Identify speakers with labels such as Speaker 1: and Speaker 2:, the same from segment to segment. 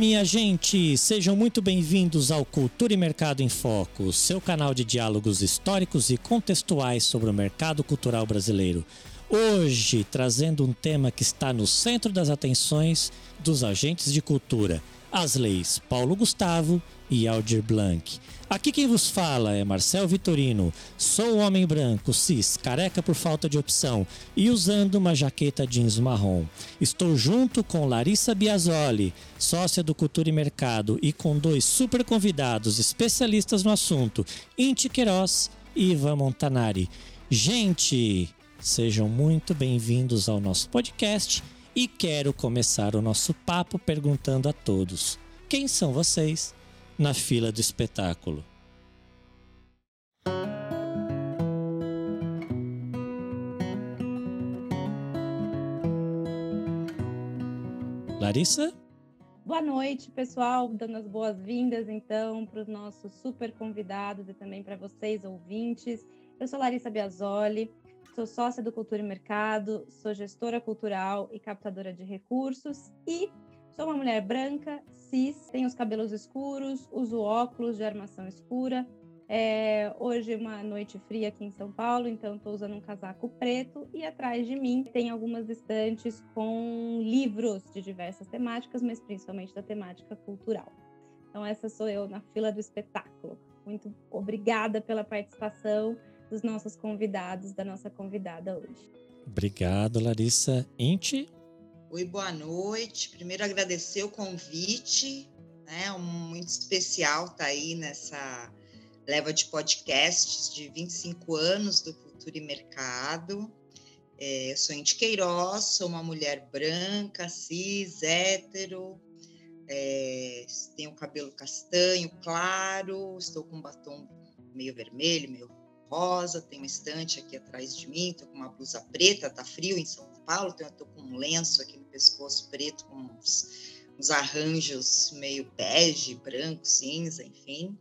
Speaker 1: Minha gente! Sejam muito bem-vindos ao Cultura e Mercado em Foco, seu canal de diálogos históricos e contextuais sobre o mercado cultural brasileiro. Hoje, trazendo um tema que está no centro das atenções dos agentes de cultura: as leis Paulo Gustavo e Aldir Blanc. Aqui quem vos fala é Marcel Vitorino. Sou homem branco, cis, careca por falta de opção e usando uma jaqueta jeans marrom. Estou junto com Larissa Biasoli, sócia do Cultura e Mercado, e com dois super convidados especialistas no assunto, Inti Queiroz e Ivan Montanari. Gente, sejam muito bem-vindos ao nosso podcast e quero começar o nosso papo perguntando a todos: quem são vocês? Na fila do espetáculo. Larissa?
Speaker 2: Boa noite, pessoal. Dando as boas-vindas, então, para os nossos super convidados e também para vocês, ouvintes. Eu sou Larissa Biasoli, sou sócia do Cultura e Mercado, sou gestora cultural e captadora de recursos e Sou uma mulher branca, cis, tenho os cabelos escuros, uso óculos de armação escura. É, hoje é uma noite fria aqui em São Paulo, então estou usando um casaco preto e atrás de mim tem algumas estantes com livros de diversas temáticas, mas principalmente da temática cultural. Então essa sou eu na fila do espetáculo. Muito obrigada pela participação dos nossos convidados, da nossa convidada hoje.
Speaker 1: Obrigado, Larissa. Inti,
Speaker 3: Oi, boa noite. Primeiro agradecer o convite, né? Um muito especial estar tá aí nessa leva de podcasts de 25 anos do Cultura e Mercado. É, eu sou Inti Queiroz, sou uma mulher branca, cis, hétero, é, tenho cabelo castanho claro, estou com batom meio vermelho, meio rosa, tem uma estante aqui atrás de mim, estou com uma blusa preta, tá frio em São Paulo, então estou com um lenço aqui no pescoço preto, com uns, uns arranjos meio bege, branco, cinza, enfim.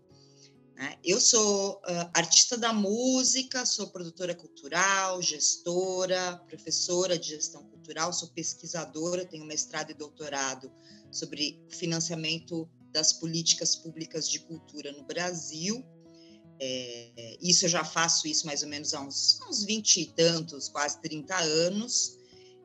Speaker 3: Né? Eu sou uh, artista da música, sou produtora cultural, gestora, professora de gestão cultural, sou pesquisadora, tenho mestrado e doutorado sobre financiamento das políticas públicas de cultura no Brasil é, isso eu já faço isso mais ou menos há uns, uns 20 e tantos, quase 30 anos,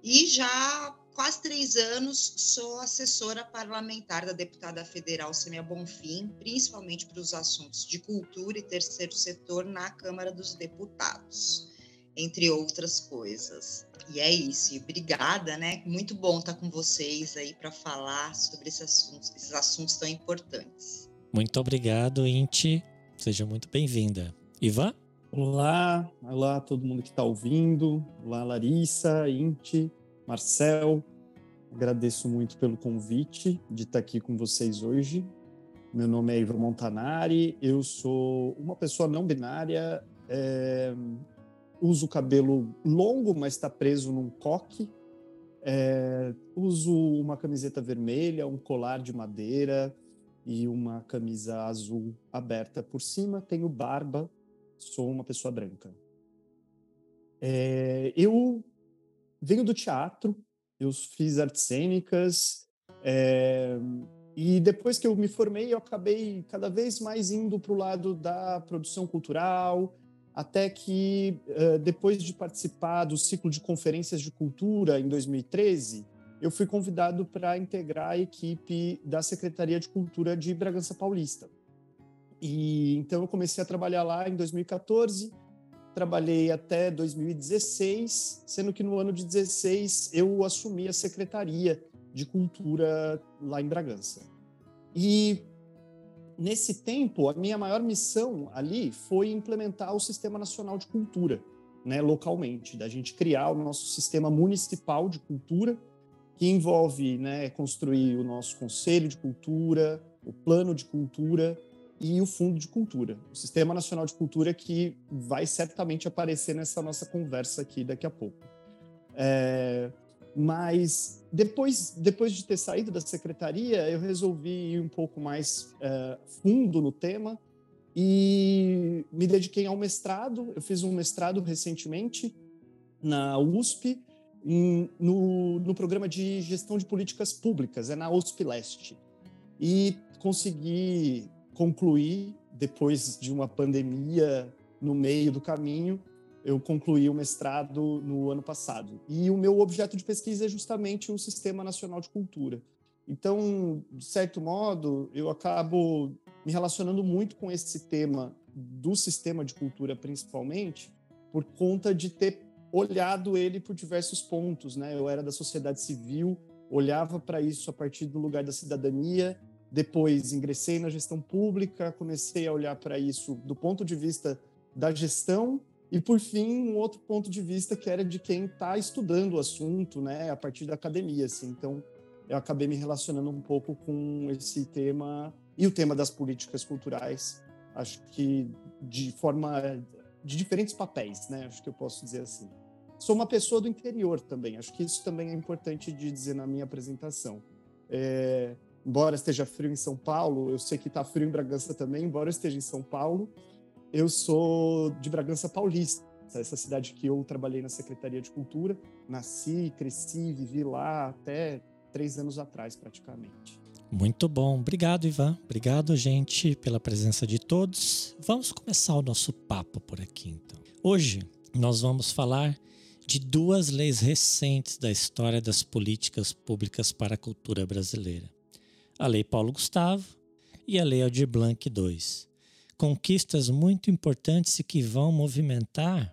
Speaker 3: e já quase três anos sou assessora parlamentar da deputada federal Semia Bonfim, principalmente para os assuntos de cultura e terceiro setor na Câmara dos Deputados, entre outras coisas. E é isso, e obrigada, né? Muito bom estar com vocês aí para falar sobre esses assuntos, esses assuntos tão importantes.
Speaker 1: Muito obrigado, Inti. Seja muito bem-vinda. Ivan?
Speaker 4: Olá, olá todo mundo que está ouvindo. Olá, Larissa, Inti, Marcel. Agradeço muito pelo convite de estar aqui com vocês hoje. Meu nome é Ivan Montanari, eu sou uma pessoa não binária, é, uso cabelo longo, mas está preso num coque. É, uso uma camiseta vermelha, um colar de madeira, e uma camisa azul aberta por cima. Tenho barba, sou uma pessoa branca. É, eu venho do teatro, eu fiz artes cênicas, é, e depois que eu me formei, eu acabei cada vez mais indo para o lado da produção cultural, até que, uh, depois de participar do ciclo de conferências de cultura em 2013, eu fui convidado para integrar a equipe da Secretaria de Cultura de Bragança Paulista. E então eu comecei a trabalhar lá em 2014, trabalhei até 2016, sendo que no ano de 16 eu assumi a Secretaria de Cultura lá em Bragança. E nesse tempo, a minha maior missão ali foi implementar o Sistema Nacional de Cultura, né, localmente, da gente criar o nosso sistema municipal de cultura que envolve né, construir o nosso Conselho de Cultura, o Plano de Cultura e o Fundo de Cultura, o Sistema Nacional de Cultura que vai certamente aparecer nessa nossa conversa aqui daqui a pouco. É, mas depois, depois de ter saído da secretaria, eu resolvi ir um pouco mais é, fundo no tema e me dediquei ao mestrado. Eu fiz um mestrado recentemente na USP no, no programa de gestão de políticas públicas, é na USP Leste. E consegui concluir, depois de uma pandemia no meio do caminho, eu concluí o mestrado no ano passado. E o meu objeto de pesquisa é justamente o Sistema Nacional de Cultura. Então, de certo modo, eu acabo me relacionando muito com esse tema do sistema de cultura, principalmente, por conta de ter olhado ele por diversos pontos. Né? Eu era da sociedade civil, olhava para isso a partir do lugar da cidadania, depois ingressei na gestão pública, comecei a olhar para isso do ponto de vista da gestão e por fim um outro ponto de vista que era de quem está estudando o assunto, né, a partir da academia, assim. Então eu acabei me relacionando um pouco com esse tema e o tema das políticas culturais, acho que de forma de diferentes papéis, né? Acho que eu posso dizer assim. Sou uma pessoa do interior também, acho que isso também é importante de dizer na minha apresentação. É, embora esteja frio em São Paulo, eu sei que está frio em Bragança também, embora eu esteja em São Paulo, eu sou de Bragança Paulista, essa cidade que eu trabalhei na Secretaria de Cultura, nasci, cresci, vivi lá até três anos atrás, praticamente.
Speaker 1: Muito bom. Obrigado, Ivan. Obrigado, gente, pela presença de todos. Vamos começar o nosso papo por aqui, então. Hoje nós vamos falar de duas leis recentes da história das políticas públicas para a cultura brasileira: a Lei Paulo Gustavo e a Lei Aldir Blanc II. Conquistas muito importantes e que vão movimentar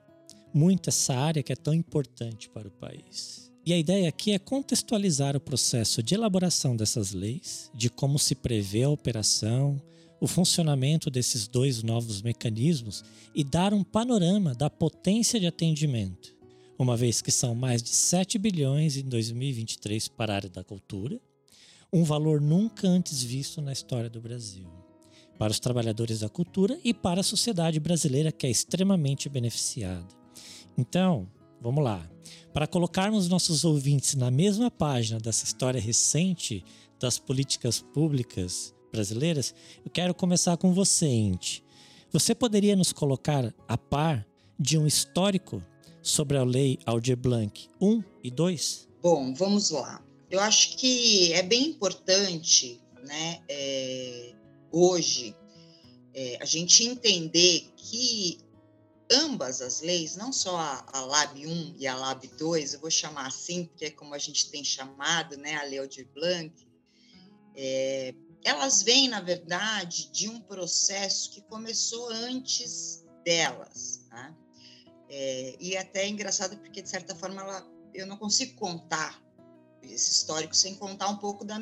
Speaker 1: muito essa área que é tão importante para o país. E a ideia aqui é contextualizar o processo de elaboração dessas leis, de como se prevê a operação, o funcionamento desses dois novos mecanismos e dar um panorama da potência de atendimento, uma vez que são mais de 7 bilhões em 2023 para a área da cultura, um valor nunca antes visto na história do Brasil, para os trabalhadores da cultura e para a sociedade brasileira que é extremamente beneficiada. Então, vamos lá. Para colocarmos nossos ouvintes na mesma página dessa história recente das políticas públicas brasileiras, eu quero começar com você, Inti. Você poderia nos colocar a par de um histórico sobre a Lei Aldir Blanc 1 e 2?
Speaker 3: Bom, vamos lá. Eu acho que é bem importante, né, é, hoje, é, a gente entender que ambas as leis, não só a, a, LAB 1 e a LAB 2, eu vou chamar assim, porque é como a gente tem chamado, né, a Lei Aldir Blanc, é, elas vêm, na verdade, de um processo que começou antes delas. Né? É, e até é engraçado porque, de certa forma, ela, eu não consigo contar esse histórico sem contar um pouco da,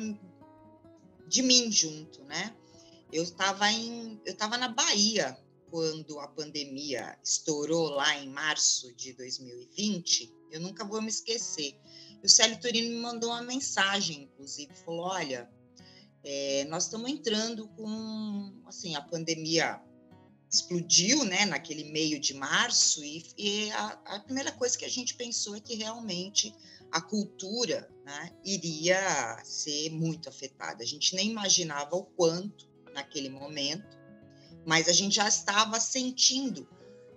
Speaker 3: de mim junto, né? Eu estava em, eu estava na Bahia quando a pandemia estourou lá em março de 2020, eu nunca vou me esquecer. O Célio Torino me mandou uma mensagem, inclusive, falou: olha, é, nós estamos entrando com, assim, a pandemia explodiu, né, naquele meio de março e, e a, a, primeira coisa que a gente pensou é que realmente a cultura né, iria ser muito afetada. A gente nem imaginava o quanto naquele momento mas a gente já estava sentindo,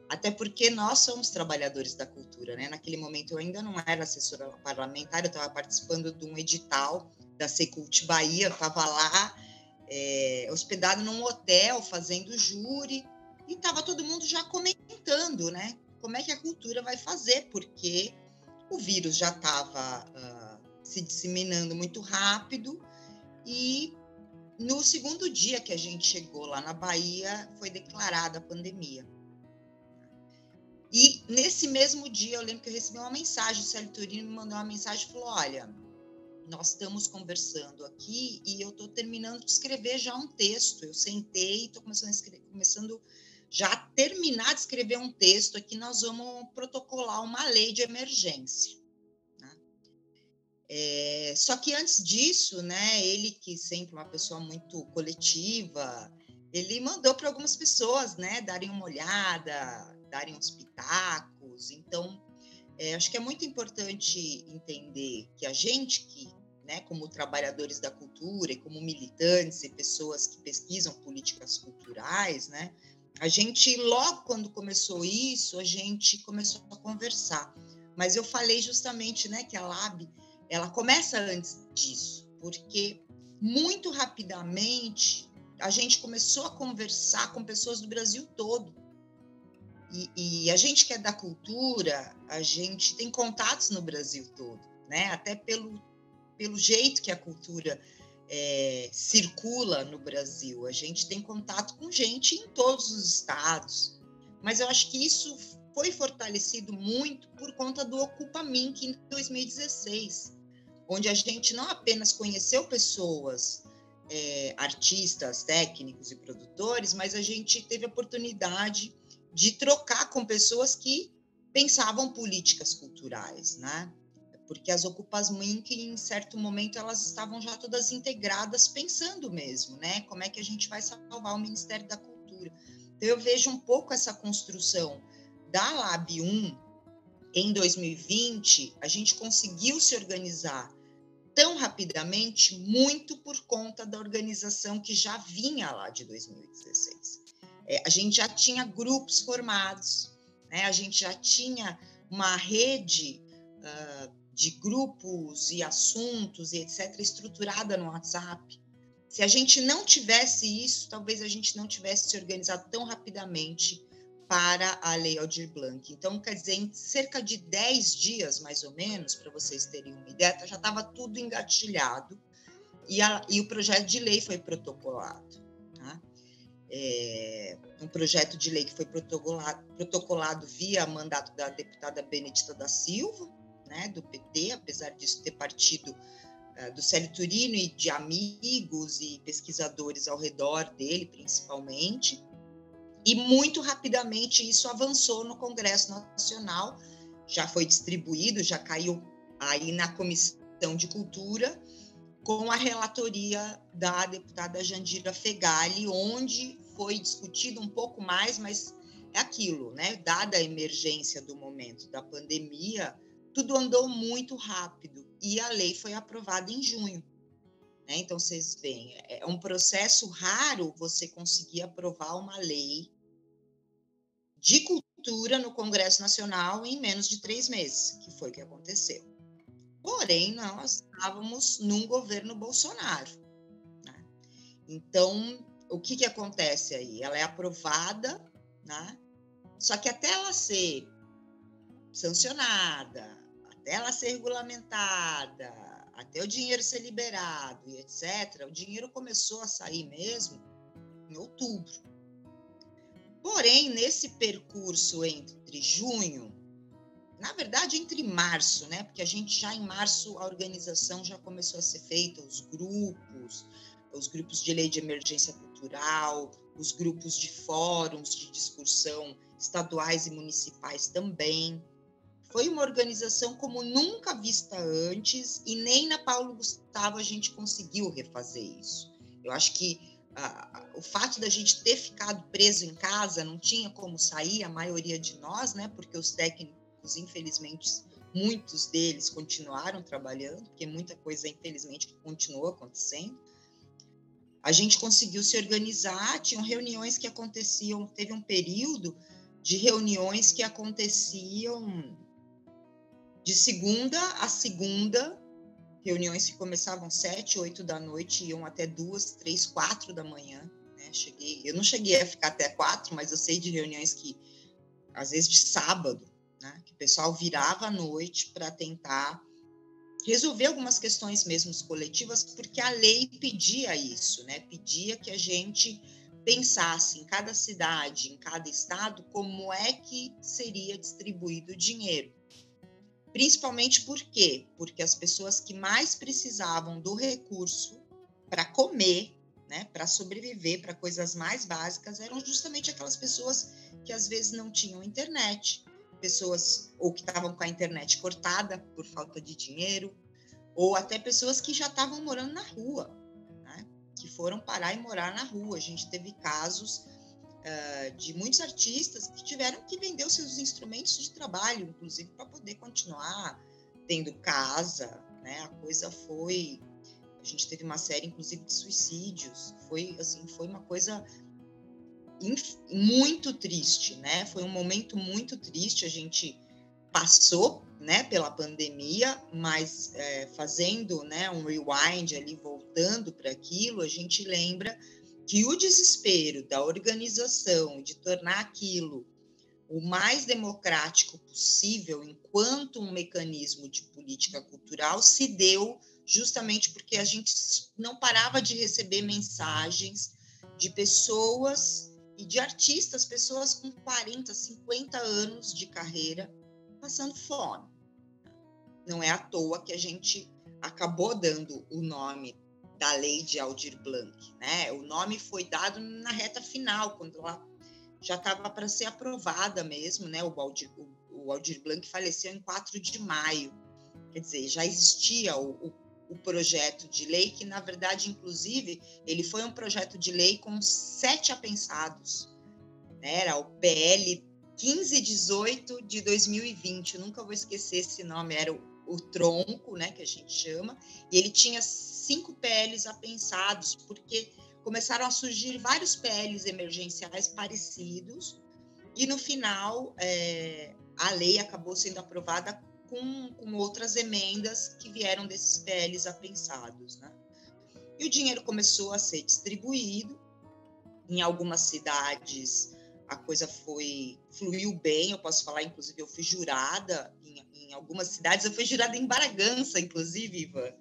Speaker 3: até porque nós somos trabalhadores da cultura, né? Naquele momento eu ainda não era assessora parlamentar, eu estava participando de um edital da Secult Bahia, estava lá é, hospedado num hotel, fazendo júri, e estava todo mundo já comentando, né? Como é que a cultura vai fazer, porque o vírus já estava uh, ah, se disseminando muito rápido e no segundo dia que a gente chegou lá na Bahia, foi declarada a pandemia. E nesse mesmo dia, eu lembro que eu recebi uma mensagem, o Célio Turino me mandou uma mensagem e falou: Olha, nós estamos conversando aqui e eu estou terminando de escrever já um texto. Eu sentei e estou começando, a escrever, começando já terminar de escrever um texto aqui. Nós vamos protocolar uma lei de emergência. É, só que antes disso, né, ele que sempre é uma pessoa muito coletiva, ele mandou para algumas pessoas, né, darem uma olhada, darem uns pitacos. Então, é, acho que é muito importante entender que a gente que, né, como trabalhadores da cultura e como militantes e pessoas que pesquisam políticas culturais, né, a gente logo quando começou isso, a gente começou a conversar Mas eu falei justamente, né, que a Lab, ela começa antes disso, porque muito rapidamente a gente começou a conversar com pessoas do Brasil todo. E, e, a gente que é da cultura, a gente tem contatos no Brasil todo, né? Até pelo, pelo jeito que a cultura é, circula no Brasil. A gente tem contato com gente em todos os estados. Mas eu acho que isso foi fortalecido muito por conta do Ocupa Mink em 2016, onde a gente não apenas conheceu pessoas, é, artistas, técnicos e produtores, mas a gente teve a oportunidade de trocar com pessoas que pensavam políticas culturais, né? Porque as Ocupas Mink, em certo momento, elas estavam já todas integradas, pensando mesmo, né? Como é que a gente vai salvar o Ministério da Cultura? Então, eu vejo um pouco essa construção da Lab 1 em 2020, a gente conseguiu se organizar tão rapidamente, muito por conta da organização que já vinha lá de 2016. É, a gente já tinha grupos formados, né? a gente já tinha uma rede uh, de grupos e assuntos e etc., estruturada no WhatsApp. Se a gente não tivesse isso, talvez a gente não tivesse se organizado tão rapidamente para a Lei Aldir Blanc. Então, quer dizer, em cerca de 10 dias, mais ou menos, para vocês terem uma ideia, já estava tudo engatilhado e, a, e, o projeto de lei foi protocolado. Tá? É, um projeto de lei que foi protocolado, protocolado via mandato da deputada Benedita da Silva, né, do PT, apesar disso ter partido uh, do Célio Turino e de amigos e pesquisadores ao redor dele, principalmente. E muito rapidamente isso avançou no Congresso Nacional, já foi distribuído, já caiu aí na Comissão de Cultura, com a relatoria da deputada Jandira Fegali, onde foi discutido um pouco mais, mas é aquilo, né? Dada a emergência do momento da pandemia, tudo andou muito rápido e a lei foi aprovada em junho. Né? Então, vocês veem, é um processo raro você conseguir aprovar uma lei de cultura no Congresso Nacional em menos de três meses, que foi o que aconteceu. Porém, nós estávamos num governo Bolsonaro. Né? Então, o que, que acontece aí? Ela é aprovada, né? só que até ela ser sancionada, até ela ser regulamentada, até o dinheiro ser liberado e etc., o dinheiro começou a sair mesmo em outubro. Porém, nesse percurso entre junho, na verdade, entre março, né? Porque a gente já em março a organização já começou a ser feita, os grupos, os grupos de lei de emergência cultural, os grupos de fóruns de discussão estaduais e municipais também. Foi uma organização como nunca vista antes e nem na Paulo Gustavo a gente conseguiu refazer isso. Eu acho que ah, o fato da gente ter ficado preso em casa, não tinha como sair, a maioria de nós, né? Porque os técnicos, infelizmente, muitos deles continuaram trabalhando, porque muita coisa, infelizmente, continuou acontecendo. A gente conseguiu se organizar, tinham reuniões que aconteciam, teve um período de reuniões que aconteciam de segunda a segunda, reuniões que começavam sete, oito da noite, iam até duas, três, quatro da manhã. Né? Cheguei, eu não cheguei a ficar até quatro, mas eu sei de reuniões que, às vezes, de sábado, né? que o pessoal virava à noite para tentar resolver algumas questões mesmo coletivas, porque a lei pedia isso, né? Pedia que a gente pensasse em cada cidade, em cada estado, como é que seria distribuído o dinheiro. Principalmente por quê? Porque as pessoas que mais precisavam do recurso para comer, né, para sobreviver, para coisas mais básicas, eram justamente aquelas pessoas que às vezes não tinham internet, pessoas ou que estavam com a internet cortada por falta de dinheiro, ou até pessoas que já estavam morando na rua, né, que foram parar e morar na rua. A gente teve casos uh, de muitos artistas que tiveram que vender os seus instrumentos de trabalho, inclusive para poder continuar tendo casa, né? A coisa foi, a gente teve uma série, inclusive, de suicídios. Foi assim, foi uma coisa muito triste, né? Foi um momento muito triste. A gente passou né, pela pandemia, mas é, fazendo né, um rewind ali, voltando para aquilo, a gente lembra que o desespero da organização de tornar aquilo o mais democrático possível, enquanto um mecanismo de política cultural, se deu justamente porque a gente não parava de receber mensagens de pessoas e de artistas, pessoas com 40, 50 anos de carreira, passando fome. Não é à toa que a gente acabou dando o nome da lei de Aldir Blanc, né? O nome foi dado na reta final, quando ela já estava para ser aprovada mesmo, né? O Aldir, o, o Aldir Blanc faleceu em 4 de maio. Quer dizer, já existia o, o, o, projeto de lei, que na verdade, inclusive, ele foi um projeto de lei com sete apensados. Né? Era o PL 1518 de 2020. Eu nunca vou esquecer esse nome, era o, o tronco, né, que a gente chama, e ele tinha cinco PLs apensados, porque começaram a surgir vários PLs emergenciais parecidos, e no final é, a lei acabou sendo aprovada com, com, outras emendas que vieram desses PLs apensados. Né? E o dinheiro começou a ser distribuído. Em algumas cidades a coisa foi fluiu bem. Eu posso falar, inclusive, eu fui jurada em, em algumas cidades. Eu fui jurada em Bragança, inclusive, Ivan.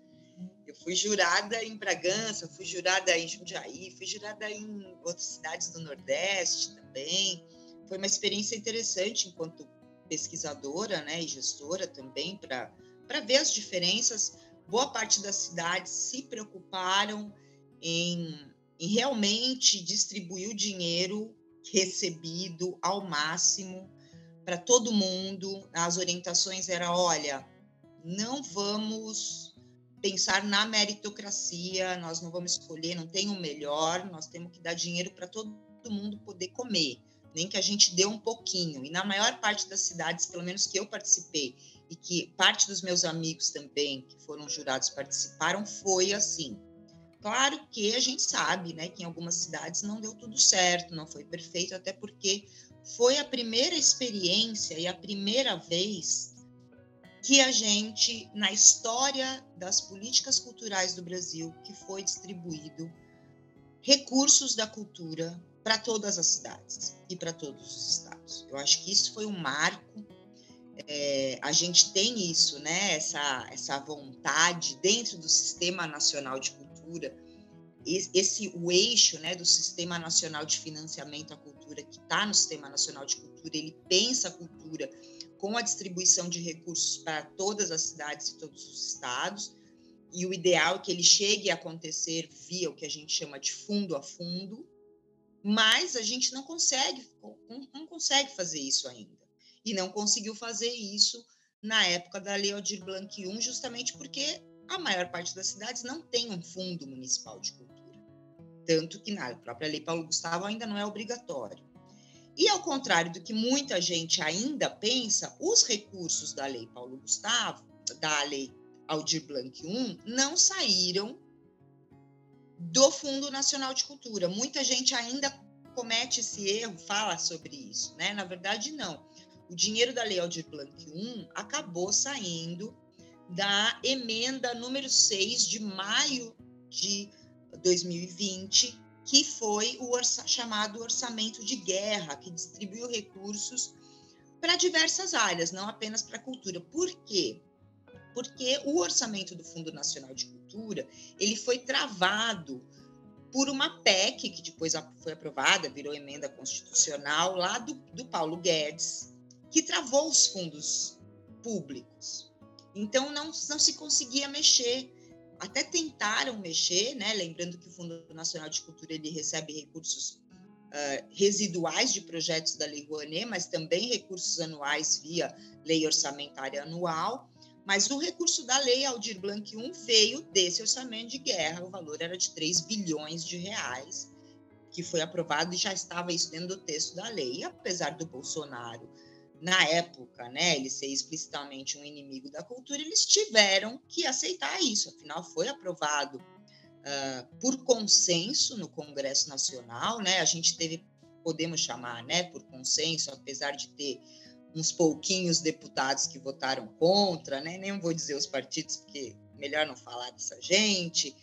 Speaker 3: Eu fui jurada em Bragança, fui jurada em Jundiaí, fui jurada em outras cidades do Nordeste também. Foi uma experiência interessante enquanto pesquisadora né, e gestora também, para ver as diferenças. Boa parte das cidades se preocuparam em, em realmente distribuir o dinheiro recebido ao máximo para todo mundo. As orientações eram: olha, não vamos pensar na meritocracia, nós não vamos escolher, não tem o melhor, nós temos que dar dinheiro para todo mundo poder comer, nem que a gente dê um pouquinho. E na maior parte das cidades, pelo menos que eu participei, e que parte dos meus amigos também, que foram jurados, participaram, foi assim. Claro que a gente sabe, né, que em algumas cidades não deu tudo certo, não foi perfeito, até porque foi a primeira experiência e a primeira vez que a gente, na história das políticas culturais do Brasil, que foi distribuído recursos da cultura para todas as cidades e para todos os estados. Eu acho que isso foi um marco. É, a gente tem isso, né? Essa, essa vontade dentro do Sistema Nacional de Cultura, esse o eixo, né, do Sistema Nacional de Financiamento à Cultura que está no Sistema Nacional de Cultura, ele pensa a cultura com a distribuição de recursos para todas as cidades e todos os estados, e o ideal é que ele chegue a acontecer via o que a gente chama de fundo a fundo, mas a gente não consegue, não consegue fazer isso ainda. E não conseguiu fazer isso na época da Lei Aldir Blanc I, justamente porque a maior parte das cidades não tem um fundo municipal de cultura. Tanto que na própria Lei Paulo Gustavo ainda não é obrigatório. E ao contrário do que muita gente ainda pensa, os recursos da Lei Paulo Gustavo, da Lei Aldir Blanc I, não saíram do Fundo Nacional de Cultura. Muita gente ainda comete esse erro, fala sobre isso, né? Na verdade, não. O dinheiro da Lei Aldir Blanc I acabou saindo da emenda número 6 de maio de 2020, que foi o orça, chamado orçamento de guerra, que distribuiu recursos para diversas áreas, não apenas para a cultura. Por quê? Porque o orçamento do Fundo Nacional de Cultura ele foi travado por uma PEC que depois foi aprovada, virou emenda constitucional lá do, do Paulo Guedes, que travou os fundos públicos. Então não, não se conseguia mexer até tentaram mexer, né? Lembrando que o Fundo Nacional de Cultura ele recebe recursos uh, residuais de projetos da Lei Rouanet, mas também recursos anuais via Lei Orçamentária Anual. Mas o recurso da Lei Aldir Blanc I veio desse orçamento de guerra, o valor era de 3 bilhões de reais, que foi aprovado e já estava isso dentro do texto da lei. E apesar do Bolsonaro na época, né, ele ser explicitamente um inimigo da cultura, eles tiveram que aceitar isso. Afinal, foi aprovado uh, por consenso no Congresso Nacional, né? A gente teve, podemos chamar, né, por consenso, apesar de ter uns pouquinhos deputados que votaram contra, né? Nem vou dizer os partidos, porque melhor não falar dessa gente,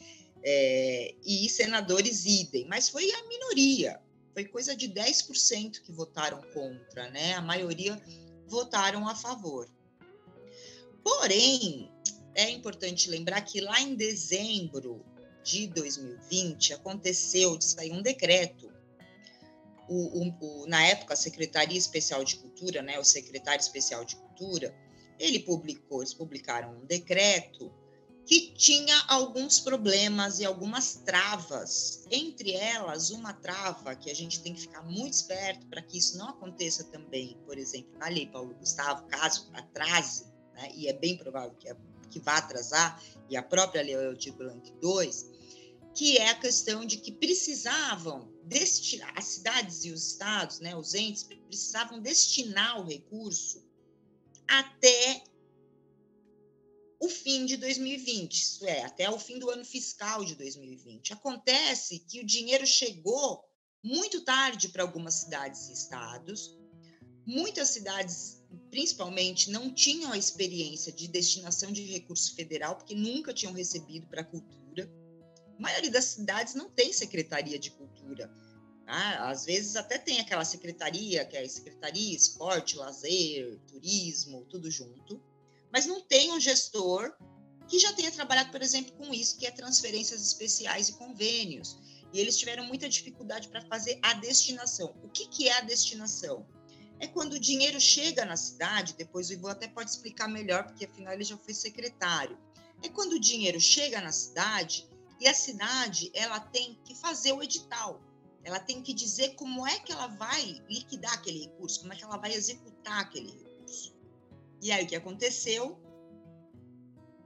Speaker 3: é, e senadores idem, mas foi a minoria, foi coisa de 10% que votaram contra, né? A maioria votaram a favor. Porém, é importante lembrar que lá em dezembro de 2020 aconteceu de sair um decreto. O, o, o, na época, a Secretaria Especial de Cultura, né, o secretário especial de Cultura, ele publicou, eles publicaram um decreto que tinha alguns problemas e algumas travas. Entre elas, uma trava que a gente tem que ficar muito esperto para que isso não aconteça também, por exemplo, na Lei Paulo Gustavo, caso atrase, né, e é bem provável que, é, que vá atrasar, e a própria Lei Aldir Blanc II, que é a questão de que precisavam destinar, as cidades e os estados, né, os entes, precisavam destinar o recurso até o fim de 2020, isso é, até o fim do ano fiscal de 2020. Acontece que o dinheiro chegou muito tarde para algumas cidades e estados, muitas cidades, principalmente, não tinham a experiência de destinação de recurso federal, porque nunca tinham recebido para a cultura. A maioria das cidades não tem secretaria de cultura. Tá? Às vezes até tem aquela secretaria, que é a Secretaria Esporte, Lazer, Turismo, tudo junto mas não tem um gestor que já tenha trabalhado, por exemplo, com isso, que é transferências especiais e convênios. E eles tiveram muita dificuldade para fazer a destinação. O que, que é a destinação? É quando o dinheiro chega na cidade, depois o Ivo até pode explicar melhor, porque afinal ele já foi secretário. É quando o dinheiro chega na cidade e a cidade ela tem que fazer o edital. Ela tem que dizer como é que ela vai liquidar aquele recurso, como é que ela vai executar aquele recurso. E aí o que aconteceu?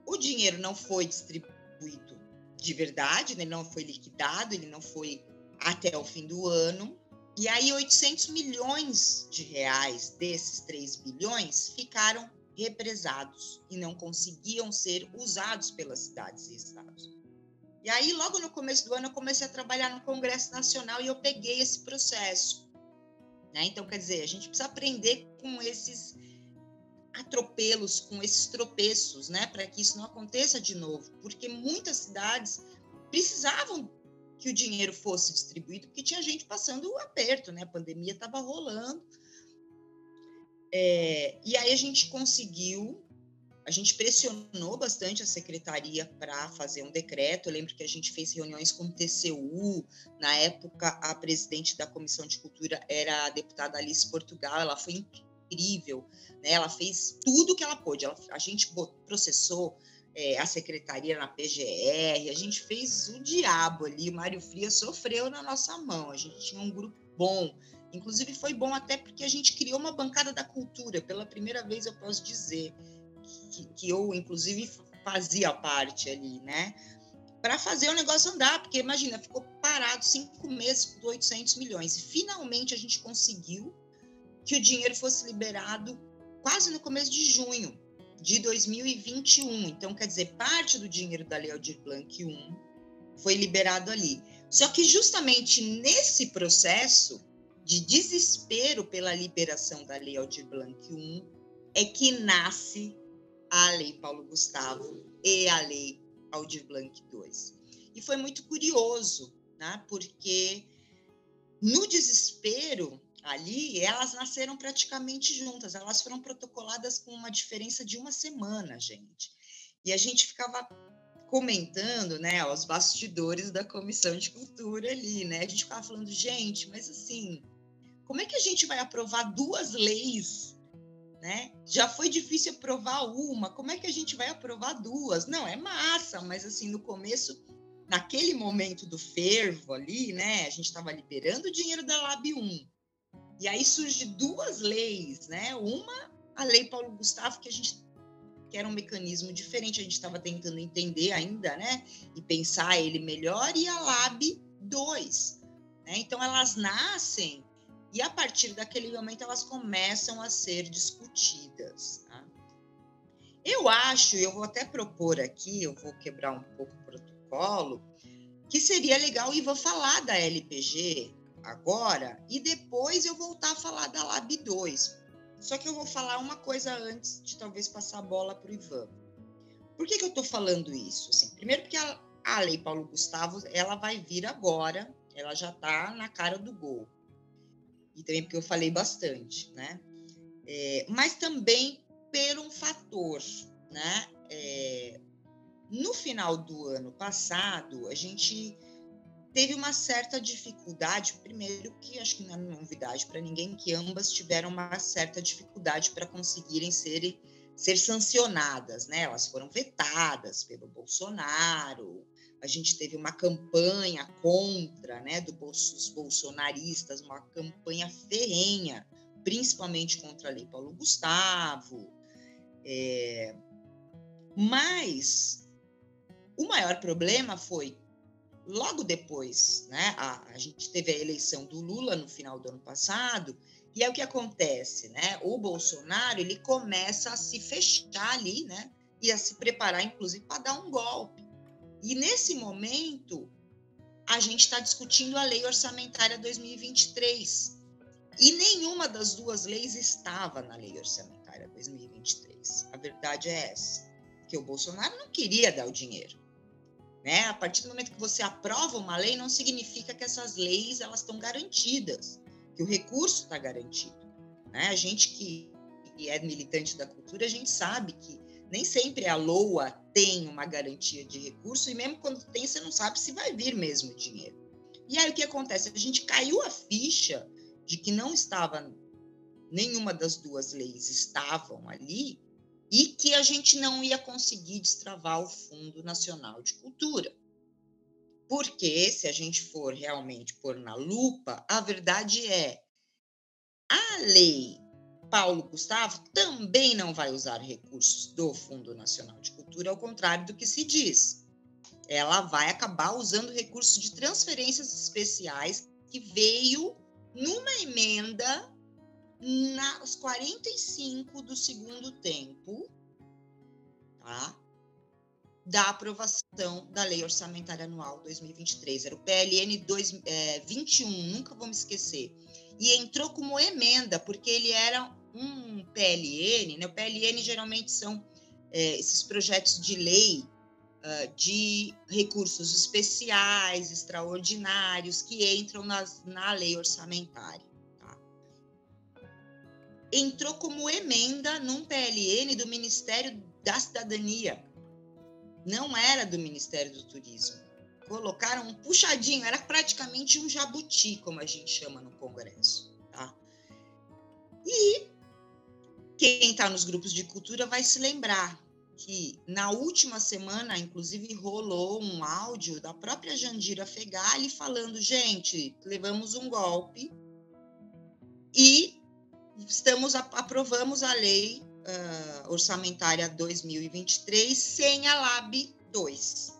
Speaker 3: O dinheiro não foi distribuído de verdade, né? ele não foi liquidado, ele não foi até o fim do ano. E aí 800 milhões de reais desses 3 bilhões ficaram represados e não conseguiam ser usados pelas cidades e estados. E aí, logo no começo do ano, eu comecei a trabalhar no Congresso Nacional e eu peguei esse processo. Né? Então, quer dizer, a gente precisa aprender com esses atropelos, com esses tropeços, né, para que isso não aconteça de novo, porque muitas cidades precisavam que o dinheiro fosse distribuído, porque tinha gente passando o aperto, né, a pandemia estava rolando. É, e aí a gente conseguiu, a gente pressionou bastante a secretaria para fazer um decreto. Eu lembro que a gente fez reuniões com o TCU, na época a presidente da Comissão de Cultura era a deputada Alice Portugal, ela foi incrível, né? Ela fez tudo que ela pôde. Ela, a gente processou é, a secretaria na PGR, a gente fez o diabo ali. O Mário Frias sofreu na nossa mão. A gente tinha um grupo bom. Inclusive, foi bom até porque a gente criou uma bancada da cultura. Pela primeira vez, eu posso dizer que, que eu, inclusive, fazia parte ali, né? Para fazer o negócio andar, porque imagina, ficou parado cinco meses com 800 milhões. E finalmente a gente conseguiu que o dinheiro fosse liberado quase no começo de junho de 2021. Então, quer dizer, parte do dinheiro da Lei Aldir Blanc 1 foi liberado ali. Só que justamente nesse processo de desespero pela liberação da Lei Aldir Blanc 1 é que nasce a Lei Paulo Gustavo e a Lei Aldir Blanc 2. E foi muito curioso, né? porque no desespero ali, elas nasceram praticamente juntas, elas foram protocoladas com uma diferença de uma semana, gente. E a gente ficava comentando, né, os bastidores da comissão de cultura ali, né? A gente ficava falando, gente, mas assim, como é que a gente vai aprovar duas leis, né? Já foi difícil aprovar uma, como é que a gente vai aprovar duas? Não, é massa, mas assim, no começo, naquele momento do fervo ali, né, a gente estava liberando o dinheiro da Lab 1 e aí surge duas leis, né? Uma, a lei Paulo Gustavo, que a gente que era um mecanismo diferente, a gente estava tentando entender ainda, né? E pensar ele melhor, e a LAB 2. Né? Então, elas nascem e a partir daquele momento elas começam a ser discutidas. Tá? Eu acho, eu vou até propor aqui, eu vou quebrar um pouco o protocolo, que seria legal e vou falar da LPG agora e depois eu voltar a falar da Lab 2. Só que eu vou falar uma coisa antes de talvez passar a bola para o Ivan. Por que, que eu estou falando isso? Assim, primeiro porque a, a Lei Paulo Gustavo ela vai vir agora, ela já está na cara do gol. E também porque eu falei bastante, né? É, mas também por um fator, né? É, no final do ano passado, a gente teve uma certa dificuldade, primeiro que acho que não é novidade para ninguém, que ambas tiveram uma certa dificuldade para conseguirem ser, ser sancionadas, né? Elas foram vetadas pelo Bolsonaro, a gente teve uma campanha contra, né, do, dos bolsonaristas, uma campanha ferrenha, principalmente contra a Lei Paulo Gustavo, é, mas o maior problema foi logo depois, né? A, a, gente teve a eleição do Lula no final do ano passado, e é o que acontece, né? O Bolsonaro ele começa a se fechar ali, né? E a se preparar, inclusive, para dar um golpe. E nesse momento, a gente está discutindo a lei orçamentária 2023. E nenhuma das duas leis estava na lei orçamentária 2023. A verdade é essa. Que o Bolsonaro não queria dar o dinheiro. Né? A partir do momento que você aprova uma lei, não significa que essas leis elas estão garantidas, que o recurso está garantido. Né? A gente que, que é militante da cultura, a gente sabe que nem sempre a LOA tem uma garantia de recurso, e mesmo quando tem, você não sabe se vai vir mesmo o dinheiro. E aí o que acontece? A gente caiu a ficha de que não estava, nenhuma das duas leis estavam ali, e que a gente não ia conseguir destravar o Fundo Nacional de Cultura. Porque, se a gente for realmente pôr na lupa, a verdade é a lei Paulo Gustavo também não vai usar recursos do Fundo Nacional de Cultura, ao contrário do que se diz. Ela vai acabar usando recursos de transferências especiais que veio numa emenda nos 45 do segundo tempo, tá? Da aprovação da Lei Orçamentária Anual 2023. Era o PLN 2, é, 21, nunca vou me esquecer. E entrou como emenda, porque ele era um PLN, né? O PLN geralmente são é, esses projetos de lei uh, de recursos especiais, extraordinários, que entram nas, na lei orçamentária entrou como emenda num PLN do Ministério da Cidadania. Não era do Ministério do Turismo. Colocaram um puxadinho, era praticamente um jabuti, como a gente chama no Congresso. Tá? E quem está nos grupos de cultura vai se lembrar que na última semana, inclusive, rolou um áudio da própria Jandira Fegali falando: gente, levamos um golpe e estamos aprovamos a lei uh, orçamentária 2023 sem a LAB 2.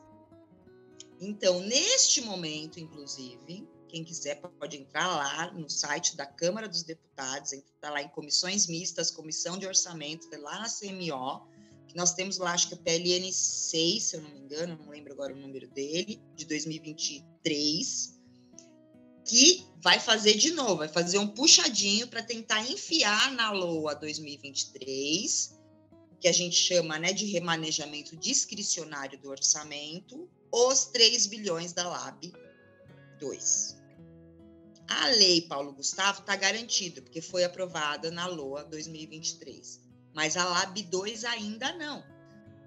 Speaker 3: Então, neste momento, inclusive, quem quiser pode entrar lá no site da Câmara dos Deputados, entrar lá em comissões mistas, comissão de orçamento, lá na CMO, que nós temos lá, acho que é PLN 6, se eu não me engano, não lembro agora o número dele, de 2023 que vai fazer de novo, vai fazer um puxadinho para tentar enfiar na LOA 2023, que a gente chama né, de remanejamento discricionário do orçamento, os 3 bilhões da LAB 2. A lei Paulo Gustavo está garantida, porque foi aprovada na LOA 2023, mas a LAB 2 ainda não.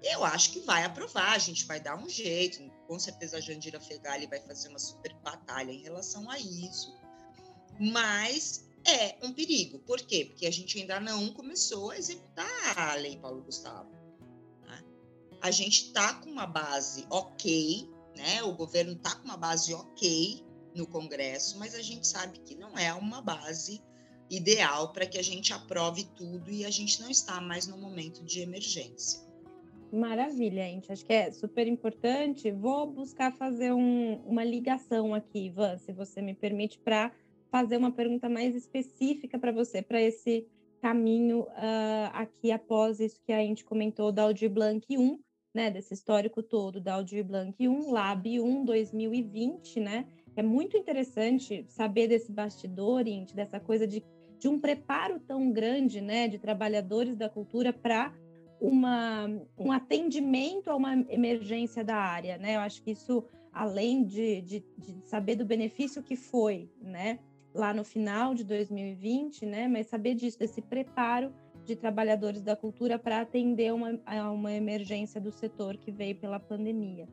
Speaker 3: Eu acho que vai aprovar, a gente vai dar um jeito, com certeza a Jandira Fegali vai fazer uma super batalha em relação a isso. Mas é um perigo. Por quê? Porque a gente ainda não começou a executar a lei Paulo Gustavo. Né? A gente está com uma base ok, né? O governo está com uma base ok no Congresso, mas a gente sabe que não é uma base ideal para que a gente aprove tudo e a gente não está mais no momento de emergência.
Speaker 2: Maravilha, gente. Acho que é super importante. Vou buscar fazer um, uma ligação aqui, Ivan, se você me permite, para fazer uma pergunta mais específica para você, para esse caminho uh, aqui após isso que a gente comentou da Aldir Blanc 1, né, desse histórico todo da Aldir Blanc 1, Lab 1 2020, né? É muito interessante saber desse bastidor, gente, dessa coisa de
Speaker 5: de um preparo tão grande, né, de trabalhadores da cultura para uma, um atendimento a uma emergência da área, né? Eu acho que isso, além de, de, de, saber do benefício que foi, né, lá no final de 2020, né, mas saber disso, desse preparo de trabalhadores da cultura para atender uma, a uma emergência do setor que veio pela pandemia.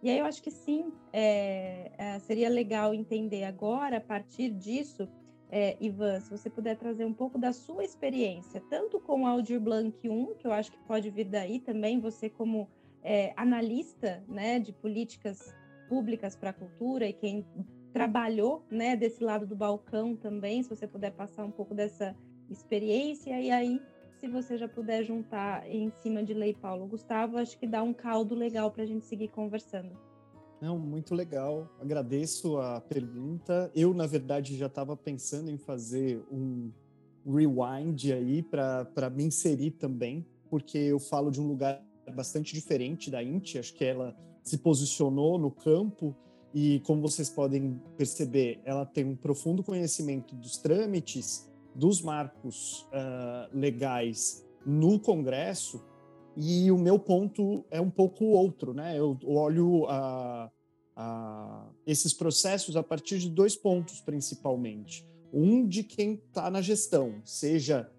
Speaker 5: E aí eu acho que sim, é, é, seria legal entender agora, a partir disso, é, Ivan, se você puder trazer um pouco da sua experiência, tanto com o Aldir Blanc 1, que eu acho que pode vir daí também, você como é, analista né, de políticas públicas para a cultura e quem trabalhou né, desse lado do balcão também, se você puder passar um pouco dessa experiência, e aí, se você já puder juntar em cima de Lei Paulo Gustavo, acho que dá um caldo legal para a gente seguir conversando.
Speaker 4: Não, muito legal. Agradeço a pergunta. Eu, na verdade, já estava pensando em fazer um rewind aí para me inserir também, porque eu falo de um lugar bastante diferente da Inti. Acho que ela se posicionou no campo e, como vocês podem perceber, ela tem um profundo conhecimento dos trâmites, dos marcos uh, legais no Congresso e o meu ponto é um pouco outro, né? Eu olho a, a, esses processos a partir de dois pontos, principalmente. Um de quem está na gestão, seja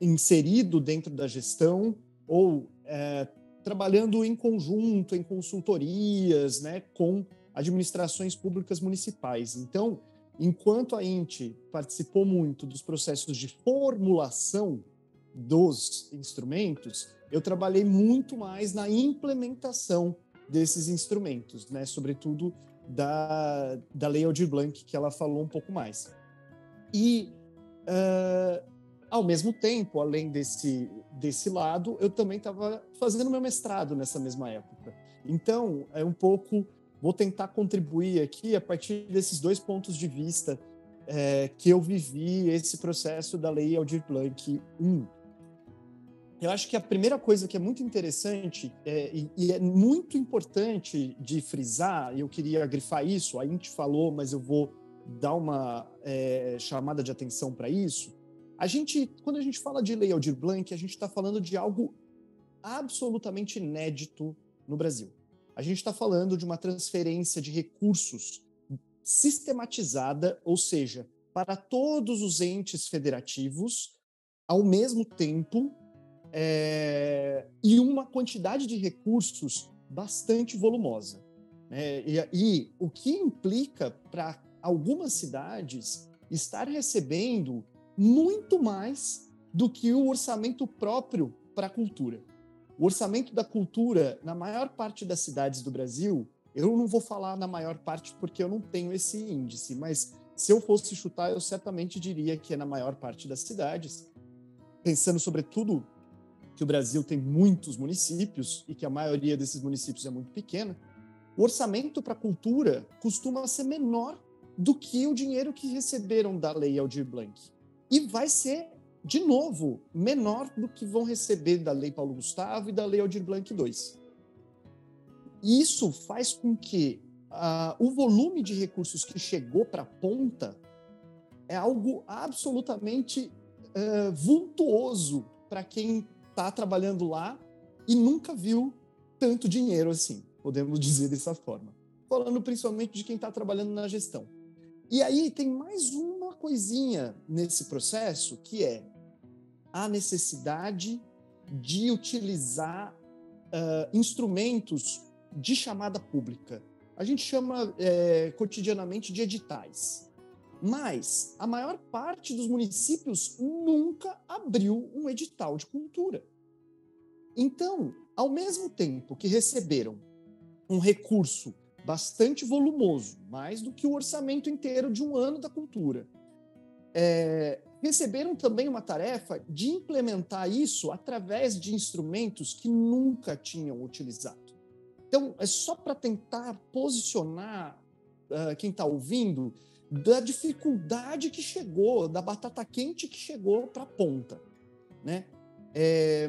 Speaker 4: inserido dentro da gestão ou é, trabalhando em conjunto, em consultorias, né, com administrações públicas municipais. Então, enquanto a INTE participou muito dos processos de formulação dos instrumentos, eu trabalhei muito mais na implementação desses instrumentos, né? Sobretudo da, da Lei Aldir Blanc, que ela falou um pouco mais. E, uh, ao mesmo tempo, além desse, desse lado, eu também estava fazendo meu mestrado nessa mesma época. Então, é um pouco. Vou tentar contribuir aqui a partir desses dois pontos de vista é, que eu vivi esse processo da Lei Aldir Blanc 1. Eu acho que a primeira coisa que é muito interessante é, e, e, é muito importante de frisar, eu queria grifar isso, a gente falou, mas eu vou dar uma é, chamada de atenção para isso. A gente, quando a gente fala de Lei Aldir Blanc, a gente está falando de algo absolutamente inédito no Brasil. A gente está falando de uma transferência de recursos sistematizada, ou seja, para todos os entes federativos, ao mesmo tempo é, e uma quantidade de recursos bastante volumosa. Né? E, e o que implica para algumas cidades estar recebendo muito mais do que o orçamento próprio para a cultura. O orçamento da cultura, na maior parte das cidades do Brasil, eu não vou falar na maior parte porque eu não tenho esse índice, mas se eu fosse chutar, eu certamente diria que é na maior parte das cidades, pensando sobretudo que o Brasil tem muitos municípios e que a maioria desses municípios é muito pequena, o orçamento para cultura costuma ser menor do que o dinheiro que receberam da Lei Aldir Blanc. E vai ser, de novo, menor do que vão receber da Lei Paulo Gustavo e da Lei Aldir Blanc II. Isso faz com que uh, o volume de recursos que chegou para a ponta é algo absolutamente uh, vultuoso para quem está trabalhando lá e nunca viu tanto dinheiro assim, podemos dizer dessa forma. Falando principalmente de quem está trabalhando na gestão. E aí tem mais uma coisinha nesse processo que é a necessidade de utilizar uh, instrumentos de chamada pública. A gente chama é, cotidianamente de editais. Mas a maior parte dos municípios nunca abriu um edital de cultura. Então, ao mesmo tempo que receberam um recurso bastante volumoso, mais do que o orçamento inteiro de um ano da cultura, é, receberam também uma tarefa de implementar isso através de instrumentos que nunca tinham utilizado. Então, é só para tentar posicionar uh, quem está ouvindo da dificuldade que chegou, da batata quente que chegou para a ponta. Né? É,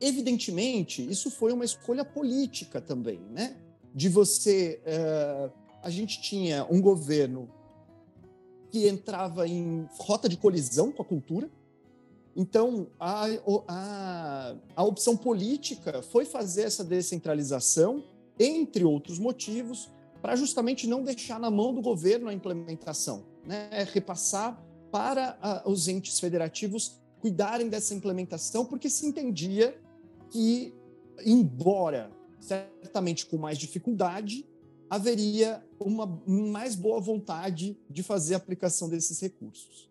Speaker 4: evidentemente, isso foi uma escolha política também, né? De você. Uh, a gente tinha um governo que entrava em rota de colisão com a cultura. Então, a, a, a opção política foi fazer essa descentralização, entre outros motivos, para justamente não deixar na mão do governo a implementação, né? repassar para a, os entes federativos cuidarem dessa implementação, porque se entendia que, embora certamente com mais dificuldade, haveria uma mais boa vontade de fazer a aplicação desses recursos.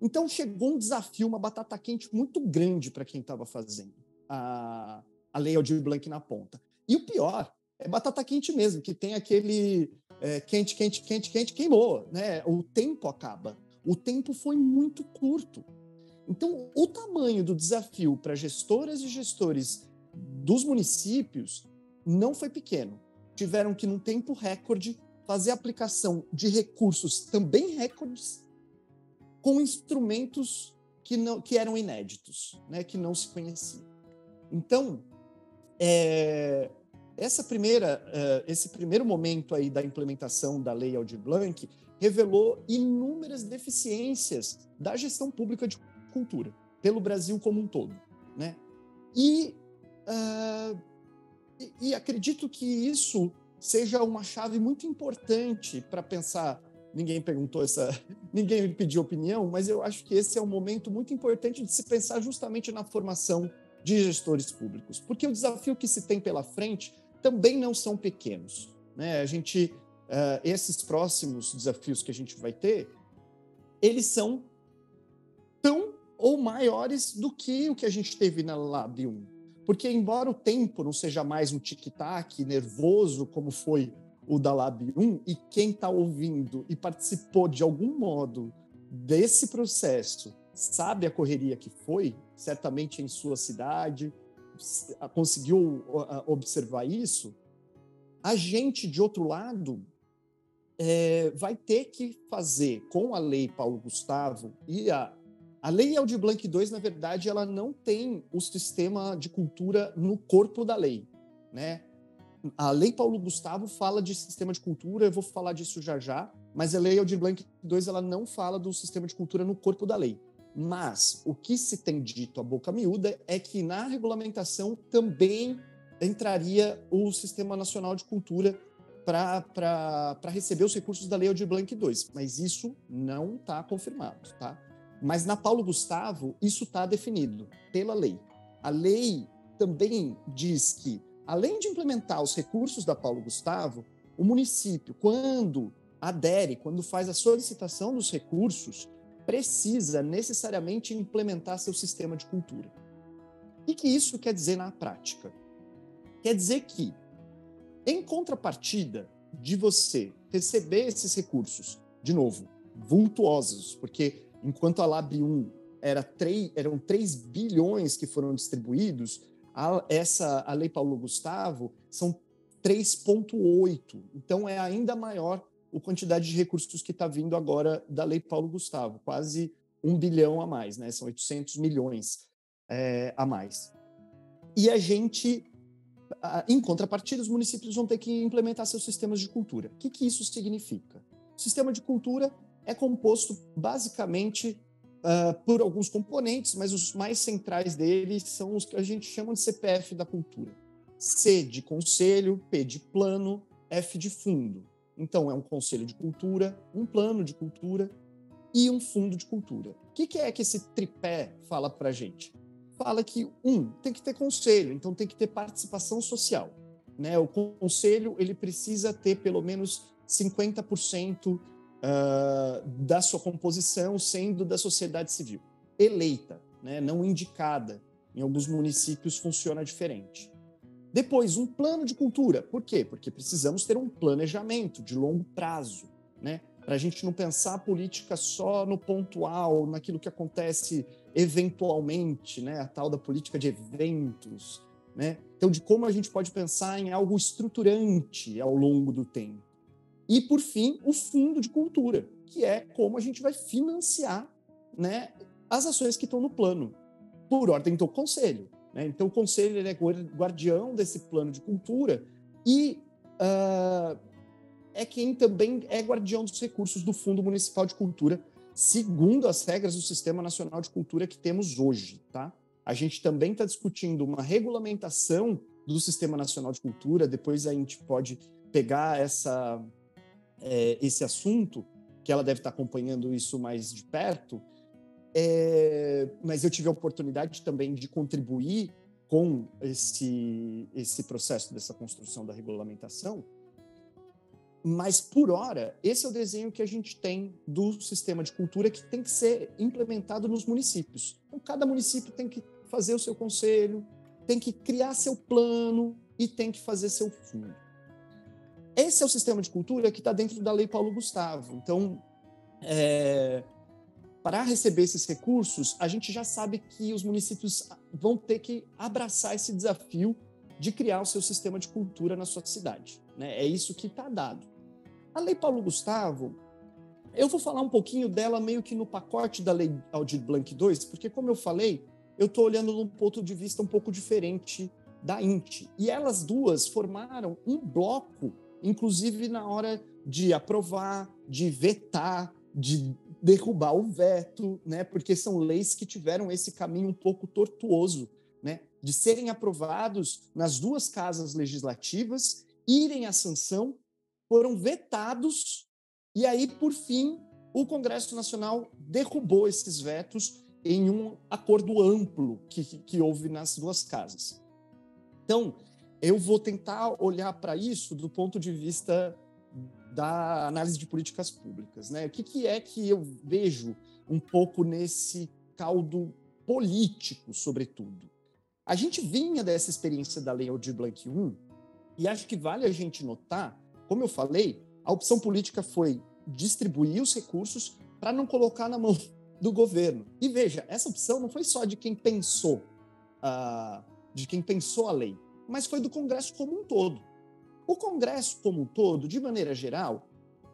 Speaker 4: Então chegou um desafio, uma batata quente muito grande para quem estava fazendo a, a Lei Aldir Blanc na ponta. E o pior é batata quente mesmo, que tem aquele é, quente, quente, quente, quente, queimou, né? O tempo acaba. O tempo foi muito curto. Então, o tamanho do desafio para gestoras e gestores dos municípios não foi pequeno. Tiveram que, num tempo recorde, fazer aplicação de recursos também recordes com instrumentos que, não, que eram inéditos, né, que não se conheciam. Então, é, essa primeira, uh, esse primeiro momento aí da implementação da Lei Aldir Blanc revelou inúmeras deficiências da gestão pública de cultura pelo Brasil como um todo, né? E, uh, e, e acredito que isso seja uma chave muito importante para pensar. Ninguém perguntou essa, ninguém pediu opinião, mas eu acho que esse é um momento muito importante de se pensar justamente na formação de gestores públicos, porque o desafio que se tem pela frente também não são pequenos. Né? A gente, uh, esses próximos desafios que a gente vai ter, eles são tão ou maiores do que o que a gente teve na Lab 1. Porque, embora o tempo não seja mais um tic-tac nervoso, como foi o da Lab 1, e quem está ouvindo e participou de algum modo desse processo sabe a correria que foi, certamente em sua cidade, conseguiu observar isso, a gente, de outro lado, é, vai ter que fazer com a lei Paulo Gustavo e a, a lei Aldir Blanc II, na verdade, ela não tem o sistema de cultura no corpo da lei, né? A lei Paulo Gustavo fala de sistema de cultura, eu vou falar disso já já, mas a lei Aldir Blanc II ela não fala do sistema de cultura no corpo da lei. Mas o que se tem dito a boca miúda é que na regulamentação também entraria o Sistema Nacional de Cultura para receber os recursos da Lei Aldir Blanc II. Mas isso não está confirmado, tá? Mas na Paulo Gustavo, isso está definido pela lei. A lei também diz que, além de implementar os recursos da Paulo Gustavo, o município, quando adere, quando faz a solicitação dos recursos, precisa necessariamente implementar seu sistema de cultura. O que isso quer dizer na prática? Quer dizer que, em contrapartida de você receber esses recursos, de novo, vultuosos, porque enquanto a Lab 1 era 3, eram 3 bilhões que foram distribuídos, a, essa, a Lei Paulo Gustavo são 3,8. Então, é ainda maior a quantidade de recursos que está vindo agora da Lei Paulo Gustavo, quase um bilhão a mais, né? São 800 milhões é, a mais. E a gente, em contrapartida, os municípios vão ter que implementar seus sistemas de cultura. O que, que isso significa? O sistema de cultura é composto basicamente uh, por alguns componentes, mas os mais centrais deles são os que a gente chama de CPF da cultura. C de conselho, P de plano, F de fundo. Então, é um conselho de cultura, um plano de cultura e um fundo de cultura. O que, que é que esse tripé fala para a gente? Fala que, um, tem que ter conselho, então tem que ter participação social. Né? O conselho ele precisa ter pelo menos 50% uh, da sua composição sendo da sociedade civil, eleita, né? não indicada. Em alguns municípios funciona diferente. Depois, um plano de cultura. Por quê? Porque precisamos ter um planejamento de longo prazo, né? Para a gente não pensar a política só no pontual, naquilo que acontece eventualmente, né? A tal da política de eventos, né? Então, de como a gente pode pensar em algo estruturante ao longo do tempo. E, por fim, o fundo de cultura, que é como a gente vai financiar né, as ações que estão no plano, por ordem do conselho. Né? Então, o conselho é guardião desse plano de cultura e uh, é quem também é guardião dos recursos do Fundo Municipal de Cultura, segundo as regras do Sistema Nacional de Cultura que temos hoje, tá? A gente também está discutindo uma regulamentação do Sistema Nacional de Cultura, depois a gente pode pegar essa, é, esse assunto, que ela deve estar acompanhando isso mais de perto, é, mas eu tive a oportunidade também de contribuir com esse, esse processo dessa construção da regulamentação. Mas, por hora, esse é o desenho que a gente tem do sistema de cultura que tem que ser implementado nos municípios. Então, cada município tem que fazer o seu conselho, tem que criar seu plano e tem que fazer seu fundo. Esse é o sistema de cultura que está dentro da Lei Paulo Gustavo. Então, é, para receber esses recursos, a gente já sabe que os municípios vão ter que abraçar esse desafio de criar o seu sistema de cultura na sua cidade. Né? É isso que está dado. A Lei Paulo Gustavo, eu vou falar um pouquinho dela meio que no pacote da Lei Aldir Blanc II, porque, como eu falei, eu estou olhando num ponto de vista um pouco diferente da INT. E elas duas formaram um bloco, inclusive na hora de aprovar, de vetar, de derrubar o veto, né? Porque são leis que tiveram esse caminho um pouco tortuoso, né? De serem aprovados nas duas casas legislativas, irem à sanção, foram vetados e aí, por fim, o Congresso Nacional derrubou esses vetos em um acordo amplo que, que houve nas duas casas. Então, eu vou tentar olhar para isso do ponto de vista da análise de políticas públicas. Né? O que, que é que eu vejo um pouco nesse caldo político, sobretudo? A gente vinha dessa experiência da Lei Aldir Blanc 1 e acho que vale a gente notar, como eu falei, a opção política foi distribuir os recursos para não colocar na mão do governo. E veja, essa opção não foi só de quem pensou, uh, de quem pensou a lei, mas foi do Congresso como um todo. O Congresso, como um todo, de maneira geral,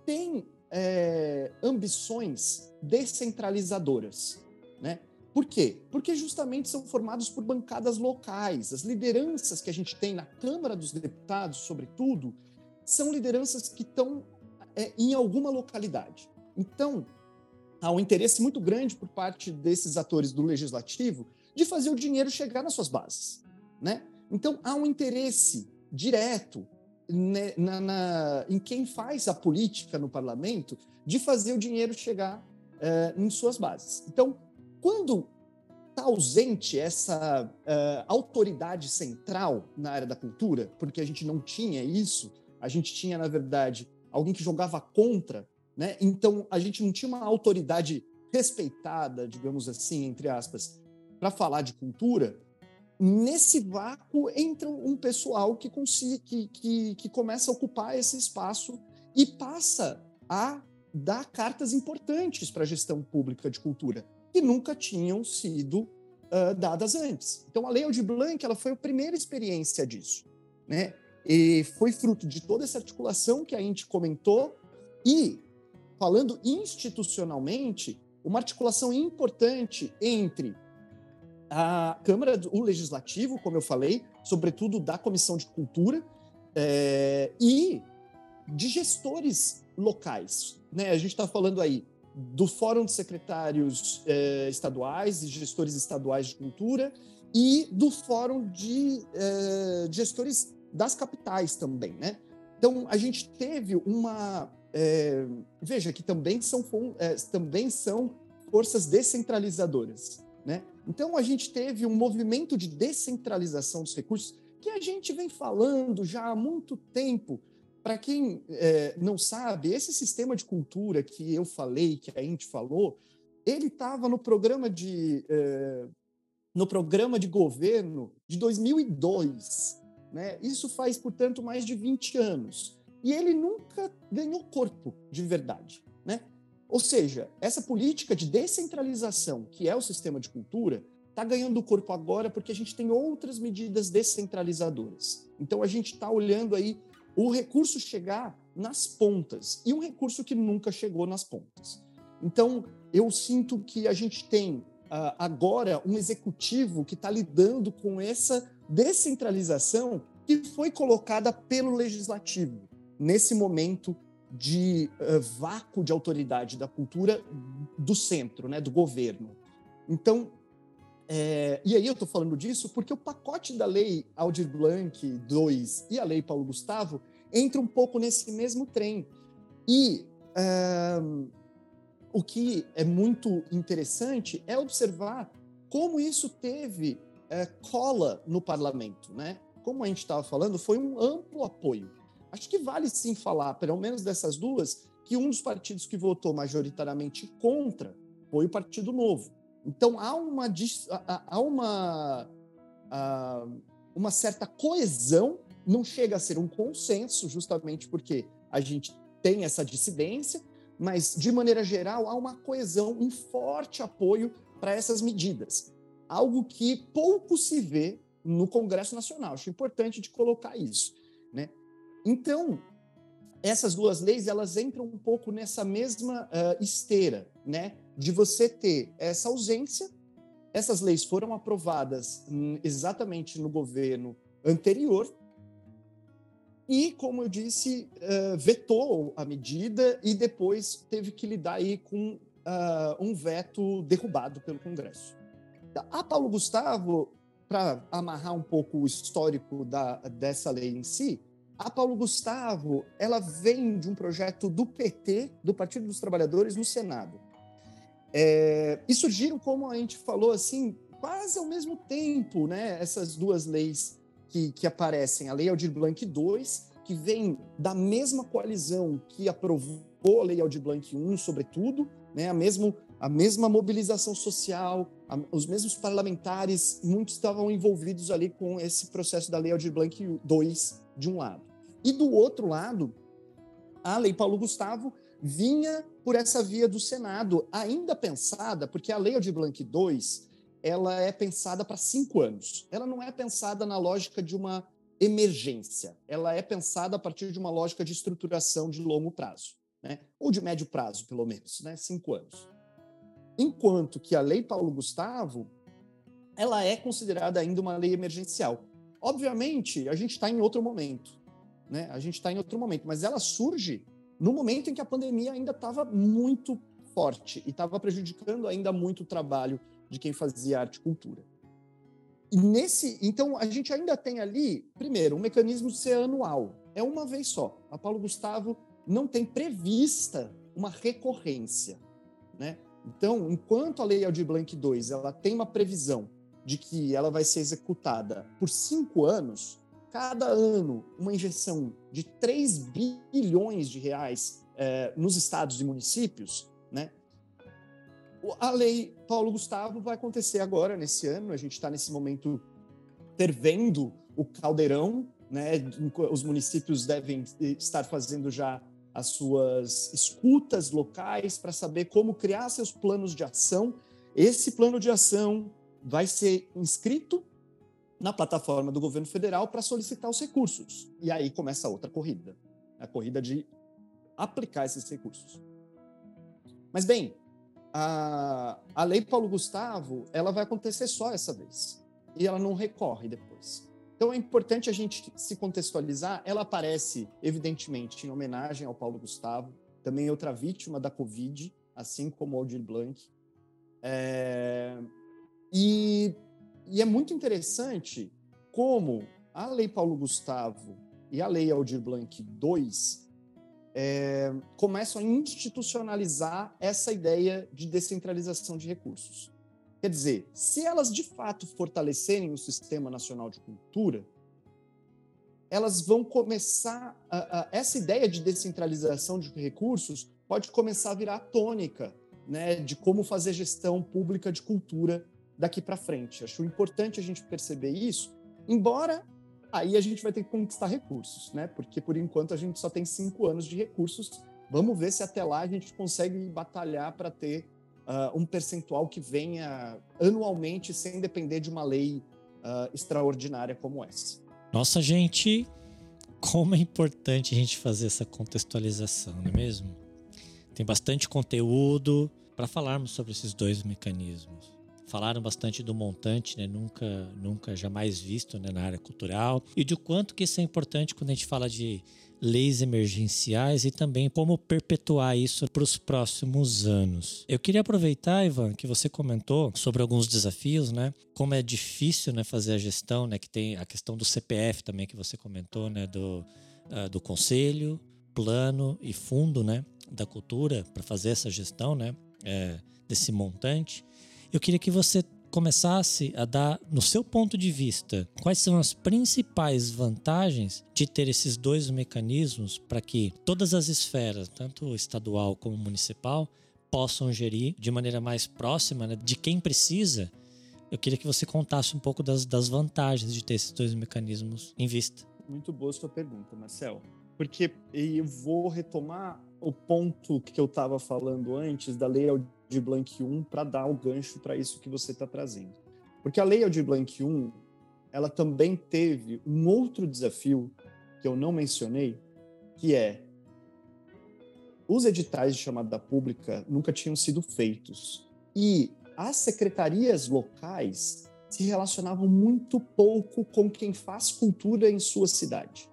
Speaker 4: tem é, ambições descentralizadoras. Né? Por quê? Porque justamente são formados por bancadas locais. As lideranças que a gente tem na Câmara dos Deputados, sobretudo, são lideranças que estão é, em alguma localidade. Então, há um interesse muito grande por parte desses atores do legislativo de fazer o dinheiro chegar nas suas bases. Né? Então, há um interesse direto né, na, na, em quem faz a política no parlamento de fazer o dinheiro chegar uh, em suas bases. Então, quando está ausente essa uh, autoridade central na área da cultura, porque a gente não tinha isso, a gente tinha, na verdade, alguém que jogava contra, né? então a gente não tinha uma autoridade respeitada, digamos assim, entre aspas, para falar de cultura, nesse vácuo entra um pessoal que, que, que, que começa a ocupar esse espaço e passa a dar cartas importantes para a gestão pública de cultura, que nunca tinham sido uh, dadas antes. Então, a Lei Aldir Blanc ela foi a primeira experiência disso. Né? E foi fruto de toda essa articulação que a gente comentou e, falando institucionalmente, uma articulação importante entre a Câmara, o Legislativo, como eu falei, sobretudo da Comissão de Cultura, é, e de gestores locais. Né? A gente está falando aí do Fórum de Secretários é, Estaduais e Gestores Estaduais de Cultura e do Fórum de é, Gestores das Capitais também, né? Então, a gente teve uma... É, veja que também são, também são forças descentralizadoras, né? Então, a gente teve um movimento de descentralização dos recursos que a gente vem falando já há muito tempo. Para quem é, não sabe, esse sistema de cultura que eu falei, que a gente falou, ele estava no programa de é, no programa de governo de 2002. Né? Isso faz, portanto, mais de 20 anos. E ele nunca ganhou corpo de verdade. Né? Ou seja, essa política de descentralização, que é o sistema de cultura, está ganhando corpo agora porque a gente tem outras medidas descentralizadoras. Então a gente está olhando aí o recurso chegar nas pontas e um recurso que nunca chegou nas pontas. Então eu sinto que a gente tem uh, agora um executivo que está lidando com essa descentralização que foi colocada pelo legislativo nesse momento de uh, vácuo de autoridade da cultura do centro, né, do governo. Então, é, e aí eu estou falando disso porque o pacote da lei Aldir Blanc 2 e a lei Paulo Gustavo entra um pouco nesse mesmo trem. E uh, o que é muito interessante é observar como isso teve uh, cola no parlamento, né? Como a gente estava falando, foi um amplo apoio acho que vale sim falar, pelo menos dessas duas, que um dos partidos que votou majoritariamente contra foi o Partido Novo. Então há uma, há uma, uma certa coesão, não chega a ser um consenso, justamente porque a gente tem essa dissidência, mas de maneira geral há uma coesão, um forte apoio para essas medidas. Algo que pouco se vê no Congresso Nacional. Acho importante de colocar isso. Então, essas duas leis elas entram um pouco nessa mesma uh, esteira, né? De você ter essa ausência. Essas leis foram aprovadas hum, exatamente no governo anterior e, como eu disse, uh, vetou a medida e depois teve que lidar aí com uh, um veto derrubado pelo Congresso. A Paulo Gustavo, para amarrar um pouco o histórico da, dessa lei em si, a Paulo Gustavo, ela vem de um projeto do PT, do Partido dos Trabalhadores, no Senado. É, e surgiram, como a gente falou, assim, quase ao mesmo tempo, né? Essas duas leis que, que aparecem. A Lei Aldir Blanc II, que vem da mesma coalizão que aprovou a Lei Aldir Blanc I, sobretudo, né? A, mesmo, a mesma mobilização social, a, os mesmos parlamentares, muitos estavam envolvidos ali com esse processo da Lei Aldir Blanc II, de um lado. E do outro lado, a Lei Paulo Gustavo vinha por essa via do Senado, ainda pensada, porque a Lei de Blanc II ela é pensada para cinco anos. Ela não é pensada na lógica de uma emergência. Ela é pensada a partir de uma lógica de estruturação de longo prazo, né? ou de médio prazo, pelo menos, né? cinco anos. Enquanto que a Lei Paulo Gustavo ela é considerada ainda uma lei emergencial. Obviamente, a gente está em outro momento né? A gente está em outro momento, mas ela surge no momento em que a pandemia ainda estava muito forte e estava prejudicando ainda muito o trabalho de quem fazia arte e cultura. E nesse, então a gente ainda tem ali, primeiro, um mecanismo de ser anual, é uma vez só. A Paulo Gustavo não tem prevista uma recorrência, né? Então, enquanto a Lei Aldir Blanc II ela tem uma previsão de que ela vai ser executada por cinco anos, cada ano uma injeção de 3 bilhões de reais é, nos estados e municípios, né? A lei Paulo Gustavo vai acontecer agora, nesse ano. A gente está nesse momento fervendo o caldeirão, né? Os municípios devem estar fazendo já as suas escutas locais para saber como criar seus planos de ação. Esse plano de ação vai ser inscrito na plataforma do governo federal para solicitar os recursos. E aí começa outra corrida, a corrida de aplicar esses recursos. Mas bem, a, a lei Paulo Gustavo, ela vai acontecer só essa vez. E ela não recorre depois. Então é importante a gente se contextualizar. Ela aparece, evidentemente, em homenagem ao Paulo Gustavo, também outra vítima da Covid, assim como Aldir Blanc. É... E e é muito interessante como a Lei Paulo Gustavo e a Lei Aldir Blanc II é, começam a institucionalizar essa ideia de descentralização de recursos. Quer dizer, se elas de fato fortalecerem o Sistema Nacional de Cultura, elas vão começar. A, a, essa ideia de descentralização de recursos pode começar a virar a tônica né, de como fazer gestão pública de cultura daqui para frente. Acho importante a gente perceber isso, embora aí a gente vai ter que conquistar recursos, né? Porque por enquanto a gente só tem cinco anos de recursos. Vamos ver se até lá a gente consegue batalhar para ter uh, um percentual que venha anualmente sem depender de uma lei uh, extraordinária como essa.
Speaker 1: Nossa, gente, como é importante a gente fazer essa contextualização, não é mesmo? Tem bastante conteúdo para falarmos sobre esses dois mecanismos falaram bastante do montante, né? Nunca, nunca jamais visto né? na área cultural e de quanto que isso é importante quando a gente fala de leis emergenciais e também como perpetuar isso para os próximos anos. Eu queria aproveitar, Ivan, que você comentou sobre alguns desafios, né? Como é difícil, né, fazer a gestão, né? Que tem a questão do CPF também que você comentou, né? Do, uh, do conselho, plano e fundo, né? Da cultura para fazer essa gestão, né? É, desse montante. Eu queria que você começasse a dar, no seu ponto de vista, quais são as principais vantagens de ter esses dois mecanismos para que todas as esferas, tanto estadual como municipal, possam gerir de maneira mais próxima né, de quem precisa. Eu queria que você contasse um pouco das, das vantagens de ter esses dois mecanismos em vista.
Speaker 4: Muito boa sua pergunta, Marcel. Porque eu vou retomar o ponto que eu estava falando antes da lei de Blank 1 para dar o gancho para isso que você está trazendo. Porque a Lei de Blank 1, ela também teve um outro desafio que eu não mencionei, que é os editais de chamada pública nunca tinham sido feitos e as secretarias locais se relacionavam muito pouco com quem faz cultura em sua cidade.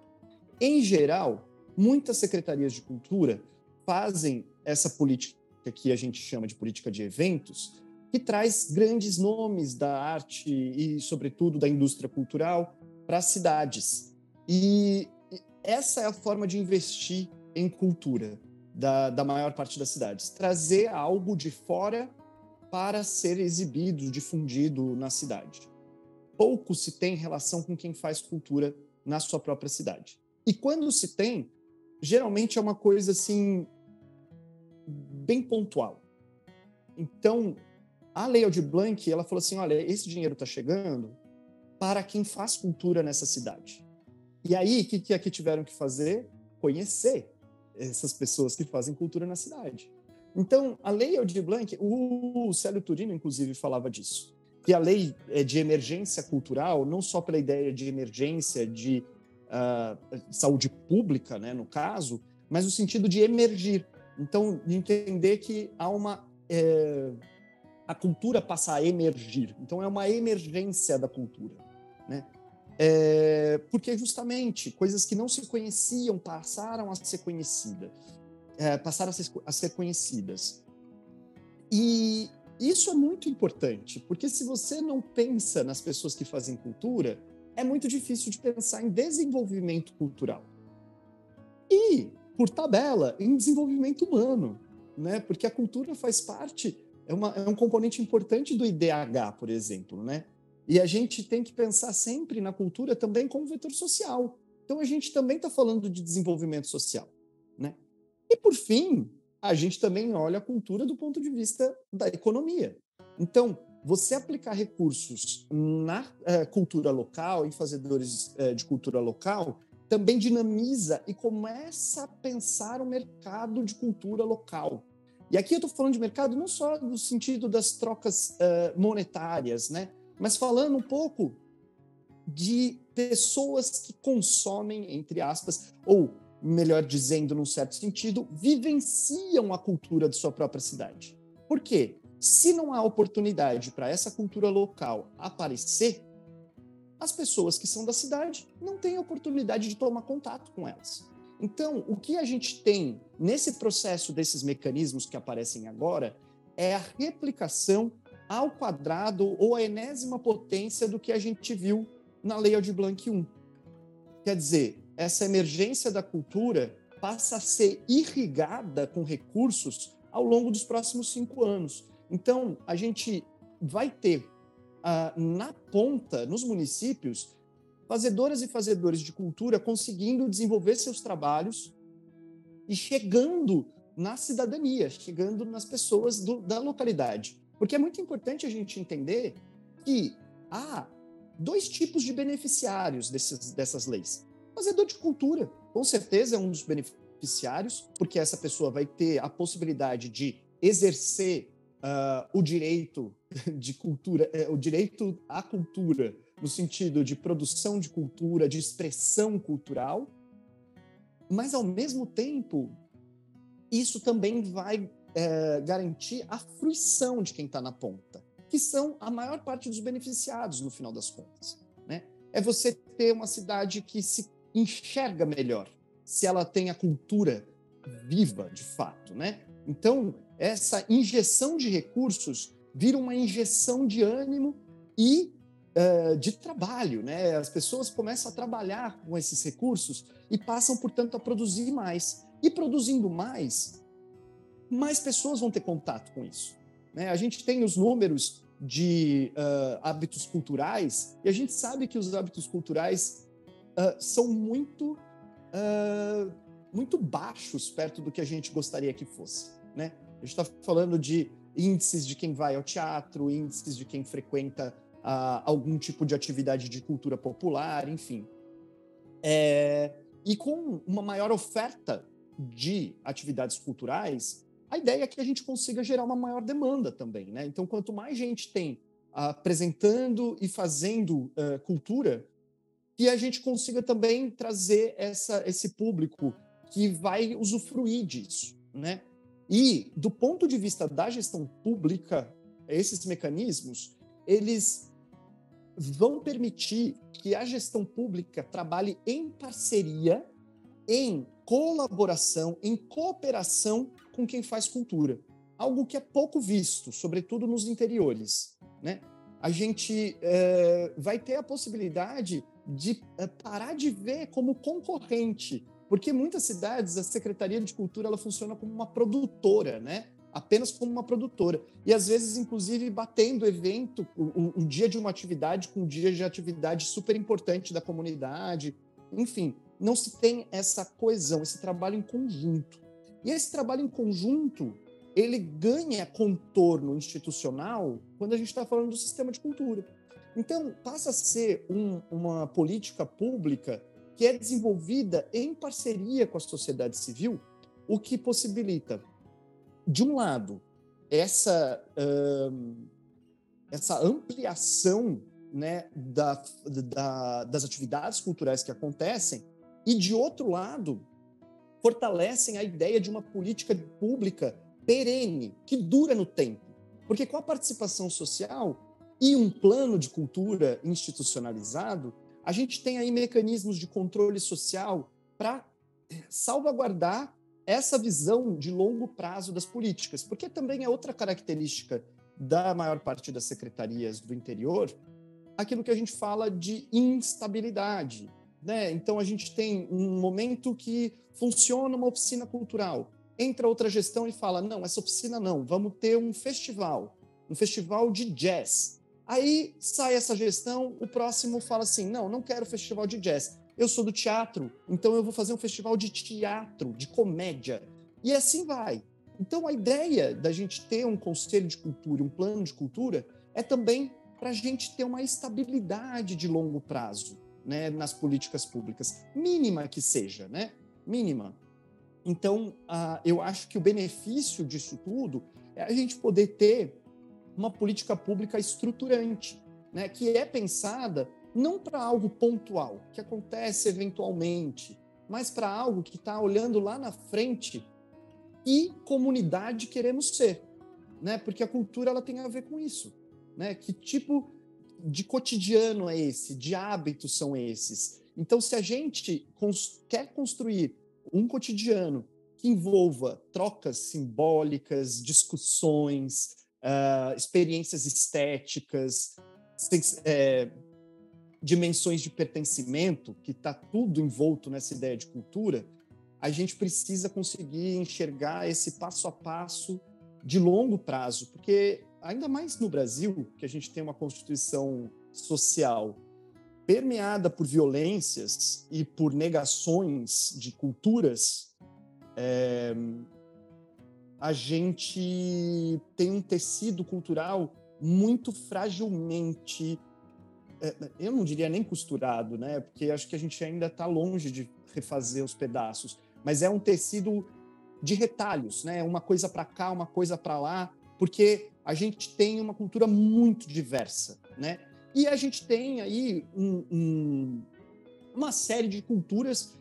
Speaker 4: Em geral, muitas secretarias de cultura fazem essa política que aqui a gente chama de política de eventos, que traz grandes nomes da arte e, sobretudo, da indústria cultural para as cidades. E essa é a forma de investir em cultura da, da maior parte das cidades. Trazer algo de fora para ser exibido, difundido na cidade. Pouco se tem relação com quem faz cultura na sua própria cidade. E quando se tem, geralmente é uma coisa assim bem pontual. Então, a Lei Aldir Blanc, ela falou assim, olha, esse dinheiro está chegando para quem faz cultura nessa cidade. E aí, o que, que aqui tiveram que fazer? Conhecer essas pessoas que fazem cultura na cidade. Então, a Lei Aldir Blanc, o Célio Turino, inclusive, falava disso, que a lei é de emergência cultural, não só pela ideia de emergência de uh, saúde pública, né, no caso, mas no sentido de emergir. Então, de entender que há uma. É, a cultura passa a emergir. Então, é uma emergência da cultura. Né? É, porque, justamente, coisas que não se conheciam passaram a ser conhecidas. É, passaram a ser, a ser conhecidas. E isso é muito importante, porque se você não pensa nas pessoas que fazem cultura, é muito difícil de pensar em desenvolvimento cultural. E por tabela, em desenvolvimento humano, né? Porque a cultura faz parte, é, uma, é um componente importante do IDH, por exemplo, né? E a gente tem que pensar sempre na cultura também como vetor social. Então a gente também está falando de desenvolvimento social, né? E por fim, a gente também olha a cultura do ponto de vista da economia. Então, você aplicar recursos na uh, cultura local, em fazedores uh, de cultura local, também dinamiza e começa a pensar o mercado de cultura local. E aqui eu estou falando de mercado não só no sentido das trocas uh, monetárias, né? mas falando um pouco de pessoas que consomem, entre aspas, ou melhor dizendo, num certo sentido, vivenciam a cultura de sua própria cidade. Por quê? Se não há oportunidade para essa cultura local aparecer, as pessoas que são da cidade não têm oportunidade de tomar contato com elas. Então, o que a gente tem nesse processo desses mecanismos que aparecem agora é a replicação ao quadrado ou a enésima potência do que a gente viu na Lei de Blanc 1. Quer dizer, essa emergência da cultura passa a ser irrigada com recursos ao longo dos próximos cinco anos. Então, a gente vai ter na ponta, nos municípios, fazedoras e fazedores de cultura conseguindo desenvolver seus trabalhos e chegando na cidadania, chegando nas pessoas do, da localidade. Porque é muito importante a gente entender que há dois tipos de beneficiários desses, dessas leis. Fazedor de cultura, com certeza é um dos beneficiários, porque essa pessoa vai ter a possibilidade de exercer uh, o direito de cultura, é, o direito à cultura, no sentido de produção de cultura, de expressão cultural, mas ao mesmo tempo, isso também vai é, garantir a fruição de quem está na ponta, que são a maior parte dos beneficiados no final das contas. Né? É você ter uma cidade que se enxerga melhor, se ela tem a cultura viva, de fato, né? Então, essa injeção de recursos vira uma injeção de ânimo e uh, de trabalho, né? As pessoas começam a trabalhar com esses recursos e passam, portanto, a produzir mais. E produzindo mais, mais pessoas vão ter contato com isso. Né? A gente tem os números de uh, hábitos culturais e a gente sabe que os hábitos culturais uh, são muito muito baixos perto do que a gente gostaria que fosse, né? A gente está falando de índices de quem vai ao teatro, índices de quem frequenta algum tipo de atividade de cultura popular, enfim. É, e com uma maior oferta de atividades culturais, a ideia é que a gente consiga gerar uma maior demanda também, né? Então, quanto mais gente tem apresentando e fazendo uh, cultura, que a gente consiga também trazer essa, esse público que vai usufruir disso, né? E do ponto de vista da gestão pública, esses mecanismos, eles vão permitir que a gestão pública trabalhe em parceria, em colaboração, em cooperação com quem faz cultura. Algo que é pouco visto, sobretudo nos interiores. Né? A gente é, vai ter a possibilidade de é, parar de ver como concorrente, porque muitas cidades a Secretaria de Cultura ela funciona como uma produtora, né? apenas como uma produtora. E às vezes, inclusive, batendo evento, o, o, dia de uma atividade com um dia de atividade super importante da comunidade. Enfim, não se tem essa coesão, esse trabalho em conjunto. E esse trabalho em conjunto, ele ganha contorno institucional quando a gente está falando do sistema de cultura. Então, passa a ser um, uma política pública que é desenvolvida em parceria com a sociedade civil, o que possibilita, de um lado, essa, essa ampliação né, da, da, das atividades culturais que acontecem, e, de outro lado, fortalecem a ideia de uma política pública perene, que dura no tempo. Porque com a participação social e um plano de cultura institucionalizado, a gente tem aí mecanismos de controle social para salvaguardar essa visão de longo prazo das políticas, porque também é outra característica da maior parte das secretarias do interior, aquilo que a gente fala de instabilidade. Né? Então a gente tem um momento que funciona uma oficina cultural. Entra outra gestão e fala: não, essa oficina não, vamos ter um festival, um festival de jazz. Aí sai essa gestão, o próximo fala assim: não, não quero festival de jazz. Eu sou do teatro, então eu vou fazer um festival de teatro, de comédia. E assim vai. Então a ideia da gente ter um conselho de cultura, um plano de cultura, é também para a gente ter uma estabilidade de longo prazo né, nas políticas públicas, mínima que seja, né? Mínima. Então, uh, eu acho que o benefício disso tudo é a gente poder ter uma política pública estruturante, né, que é pensada não para algo pontual, que acontece eventualmente, mas para algo que está olhando lá na frente e comunidade queremos ser, né? Porque a cultura ela tem a ver com isso, né? Que tipo de cotidiano é esse, de hábitos são esses. Então, se a gente cons quer construir um cotidiano que envolva trocas simbólicas, discussões, uh, experiências estéticas, é, dimensões de pertencimento, que está tudo envolto nessa ideia de cultura, a gente precisa conseguir enxergar esse passo a passo de longo prazo, porque ainda mais no Brasil, que a gente tem uma constituição social permeada por violências e por negações de culturas, é, a gente tem um tecido cultural muito fragilmente, é, eu não diria nem costurado, né? Porque acho que a gente ainda está longe de refazer os pedaços, mas é um tecido de retalhos, né? Uma coisa para cá, uma coisa para lá, porque a gente tem uma cultura muito diversa, né? E a gente tem aí um, um, uma série de culturas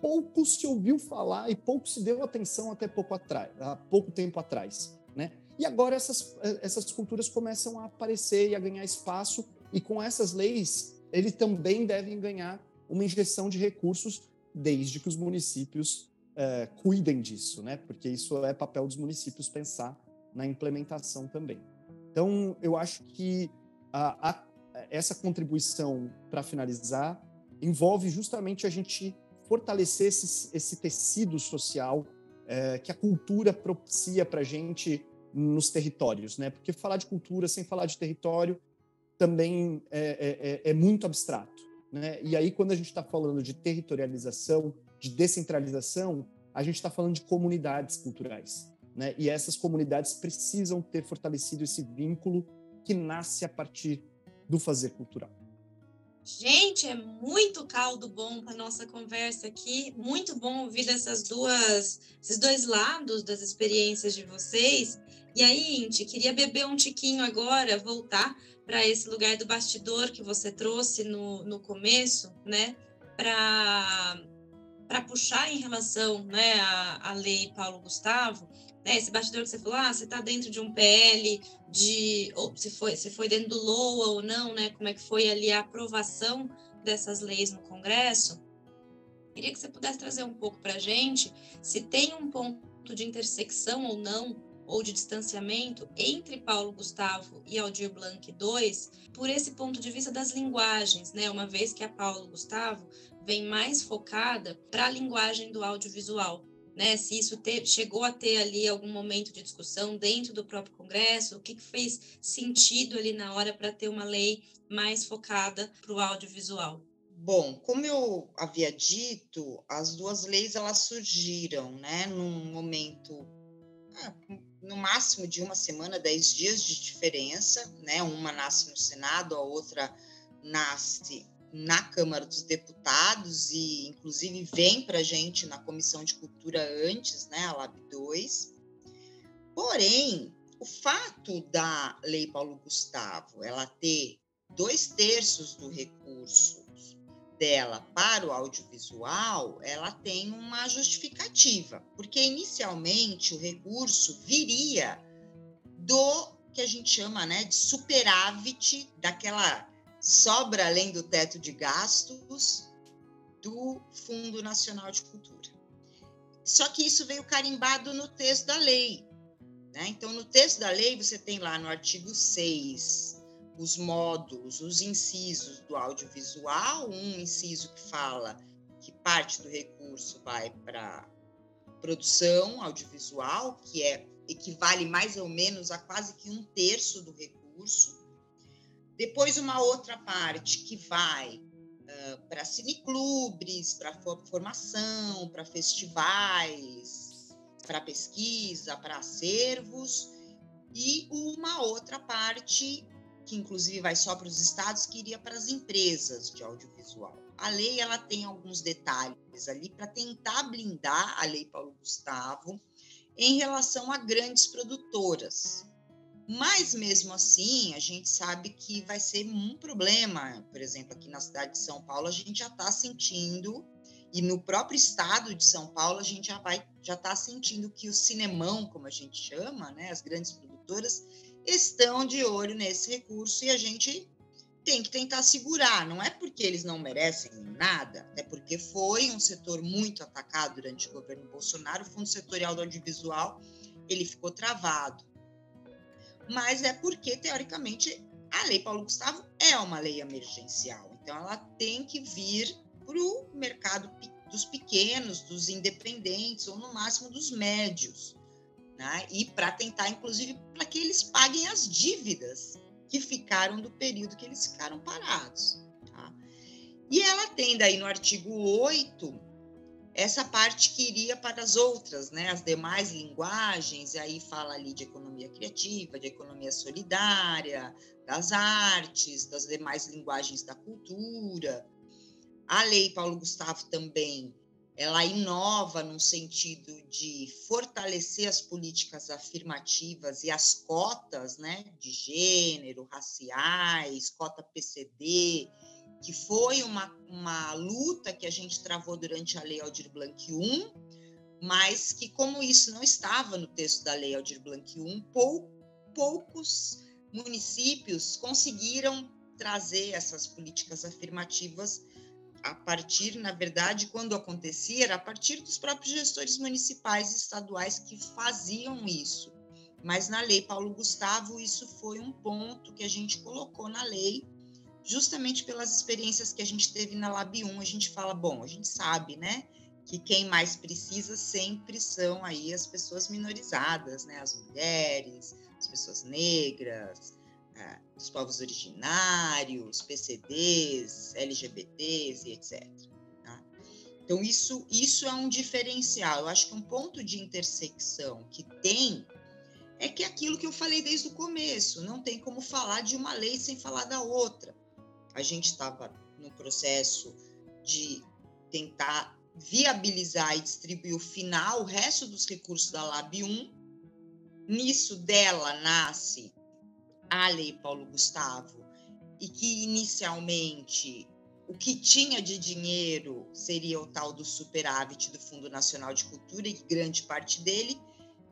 Speaker 4: pouco se ouviu falar e pouco se deu atenção até pouco atrás, há pouco tempo atrás, né? E agora essas, essas culturas começam a aparecer e a ganhar espaço, e com essas leis, eles também devem ganhar uma injeção de recursos desde que os municípios é, cuidem disso, né? Porque isso é papel dos municípios pensar na implementação também. Então, eu acho que a, a, essa contribuição, para finalizar, envolve justamente a gente fortalecer esse, esse tecido social é, que a cultura propicia para a gente nos territórios, né? Porque falar de cultura sem falar de território também é, é, é, é muito abstrato, né? E aí quando a gente está falando de territorialização, de descentralização, a gente está falando de comunidades culturais, né? E essas comunidades precisam ter fortalecido esse vínculo que nasce a partir do fazer cultural.
Speaker 5: Gente, é muito caldo bom para nossa conversa aqui. Muito bom ouvir essas duas, esses dois lados das experiências de vocês. E aí, Inti, queria beber um tiquinho agora, voltar para esse lugar do bastidor que você trouxe no, no começo, né? Para para puxar em relação né, à, à lei Paulo Gustavo, né, esse bastidor que você falou, ah, você está dentro de um PL, de, ou se foi, se foi dentro do LOA ou não, né, como é que foi ali a aprovação dessas leis no Congresso, queria que você pudesse trazer um pouco para a gente se tem um ponto de intersecção ou não, ou de distanciamento entre Paulo Gustavo e Aldir Blanc II, por esse ponto de vista das linguagens, né? Uma vez que a Paulo Gustavo vem mais focada para a linguagem do audiovisual, né? Se isso te, chegou a ter ali algum momento de discussão dentro do próprio Congresso, o que, que fez sentido ali na hora para ter uma lei mais focada para o audiovisual?
Speaker 3: Bom, como eu havia dito, as duas leis elas surgiram, né, num momento ah, no máximo de uma semana, dez dias de diferença, né? Uma nasce no Senado, a outra nasce na Câmara dos Deputados e, inclusive, vem para a gente na Comissão de Cultura antes, né, a LAB 2. Porém, o fato da Lei Paulo Gustavo ela ter dois terços do recurso dela para o audiovisual, ela tem uma justificativa, porque inicialmente o recurso viria do que a gente chama né, de superávit daquela sobra além do teto de gastos do Fundo Nacional de Cultura. Só que isso veio carimbado no texto da lei. Né? Então, no texto da lei, você tem lá no artigo 6 os módulos, os incisos do audiovisual, um inciso que fala que parte do recurso vai para produção audiovisual, que é equivale mais ou menos a quase que um terço do recurso, depois, uma outra parte que vai uh, para cineclubes, para formação, para festivais, para pesquisa, para acervos, e uma outra parte que inclusive vai só para os estados, que iria para as empresas de audiovisual. A lei ela tem alguns detalhes ali para tentar blindar a lei Paulo Gustavo em relação a grandes produtoras, mas mesmo assim, a gente sabe que vai ser um problema. Por exemplo, aqui na cidade de São Paulo, a gente já está sentindo, e no próprio estado de São Paulo, a gente já vai já está sentindo que o cinemão, como a gente chama, né, as grandes produtoras, estão de olho nesse recurso e a gente tem que tentar segurar. Não é porque eles não merecem nada, é porque foi um setor muito atacado durante o governo Bolsonaro. O Fundo Setorial do Audiovisual ele ficou travado mas é porque, teoricamente, a Lei Paulo Gustavo é uma lei emergencial. Então, ela tem que vir para o mercado dos pequenos, dos independentes, ou no máximo dos médios. Né? E para tentar, inclusive, para que eles paguem as dívidas que ficaram do período que eles ficaram parados. Tá? E ela tem daí no artigo 8 essa parte que iria para as outras, né, as demais linguagens, e aí fala ali de economia criativa, de economia solidária, das artes, das demais linguagens da cultura. A lei Paulo Gustavo também, ela inova no sentido de fortalecer as políticas afirmativas e as cotas, né, de gênero, raciais, cota PCD, que foi uma, uma luta que a gente travou durante a Lei Aldir Blanc I, mas que, como isso não estava no texto da Lei Aldir Blanc I, pou, poucos municípios conseguiram trazer essas políticas afirmativas a partir, na verdade, quando acontecia, era a partir dos próprios gestores municipais e estaduais que faziam isso. Mas na lei Paulo Gustavo, isso foi um ponto que a gente colocou na lei, justamente pelas experiências que a gente teve na Lab 1. A gente fala, bom, a gente sabe, né, que quem mais precisa sempre são aí as pessoas minorizadas, né, as mulheres, as pessoas negras, é, os povos originários, PCDs, LGBTs e etc. Tá? Então, isso, isso é um diferencial. Eu acho que um ponto de intersecção que tem é que é aquilo que eu falei desde o começo, não tem como falar de uma lei sem falar da outra. A gente estava no processo de tentar viabilizar e distribuir o final, o resto dos recursos da Lab 1. Nisso dela nasce a Lei Paulo Gustavo, e que inicialmente o que tinha de dinheiro seria o tal do superávit do Fundo Nacional de Cultura, e grande parte dele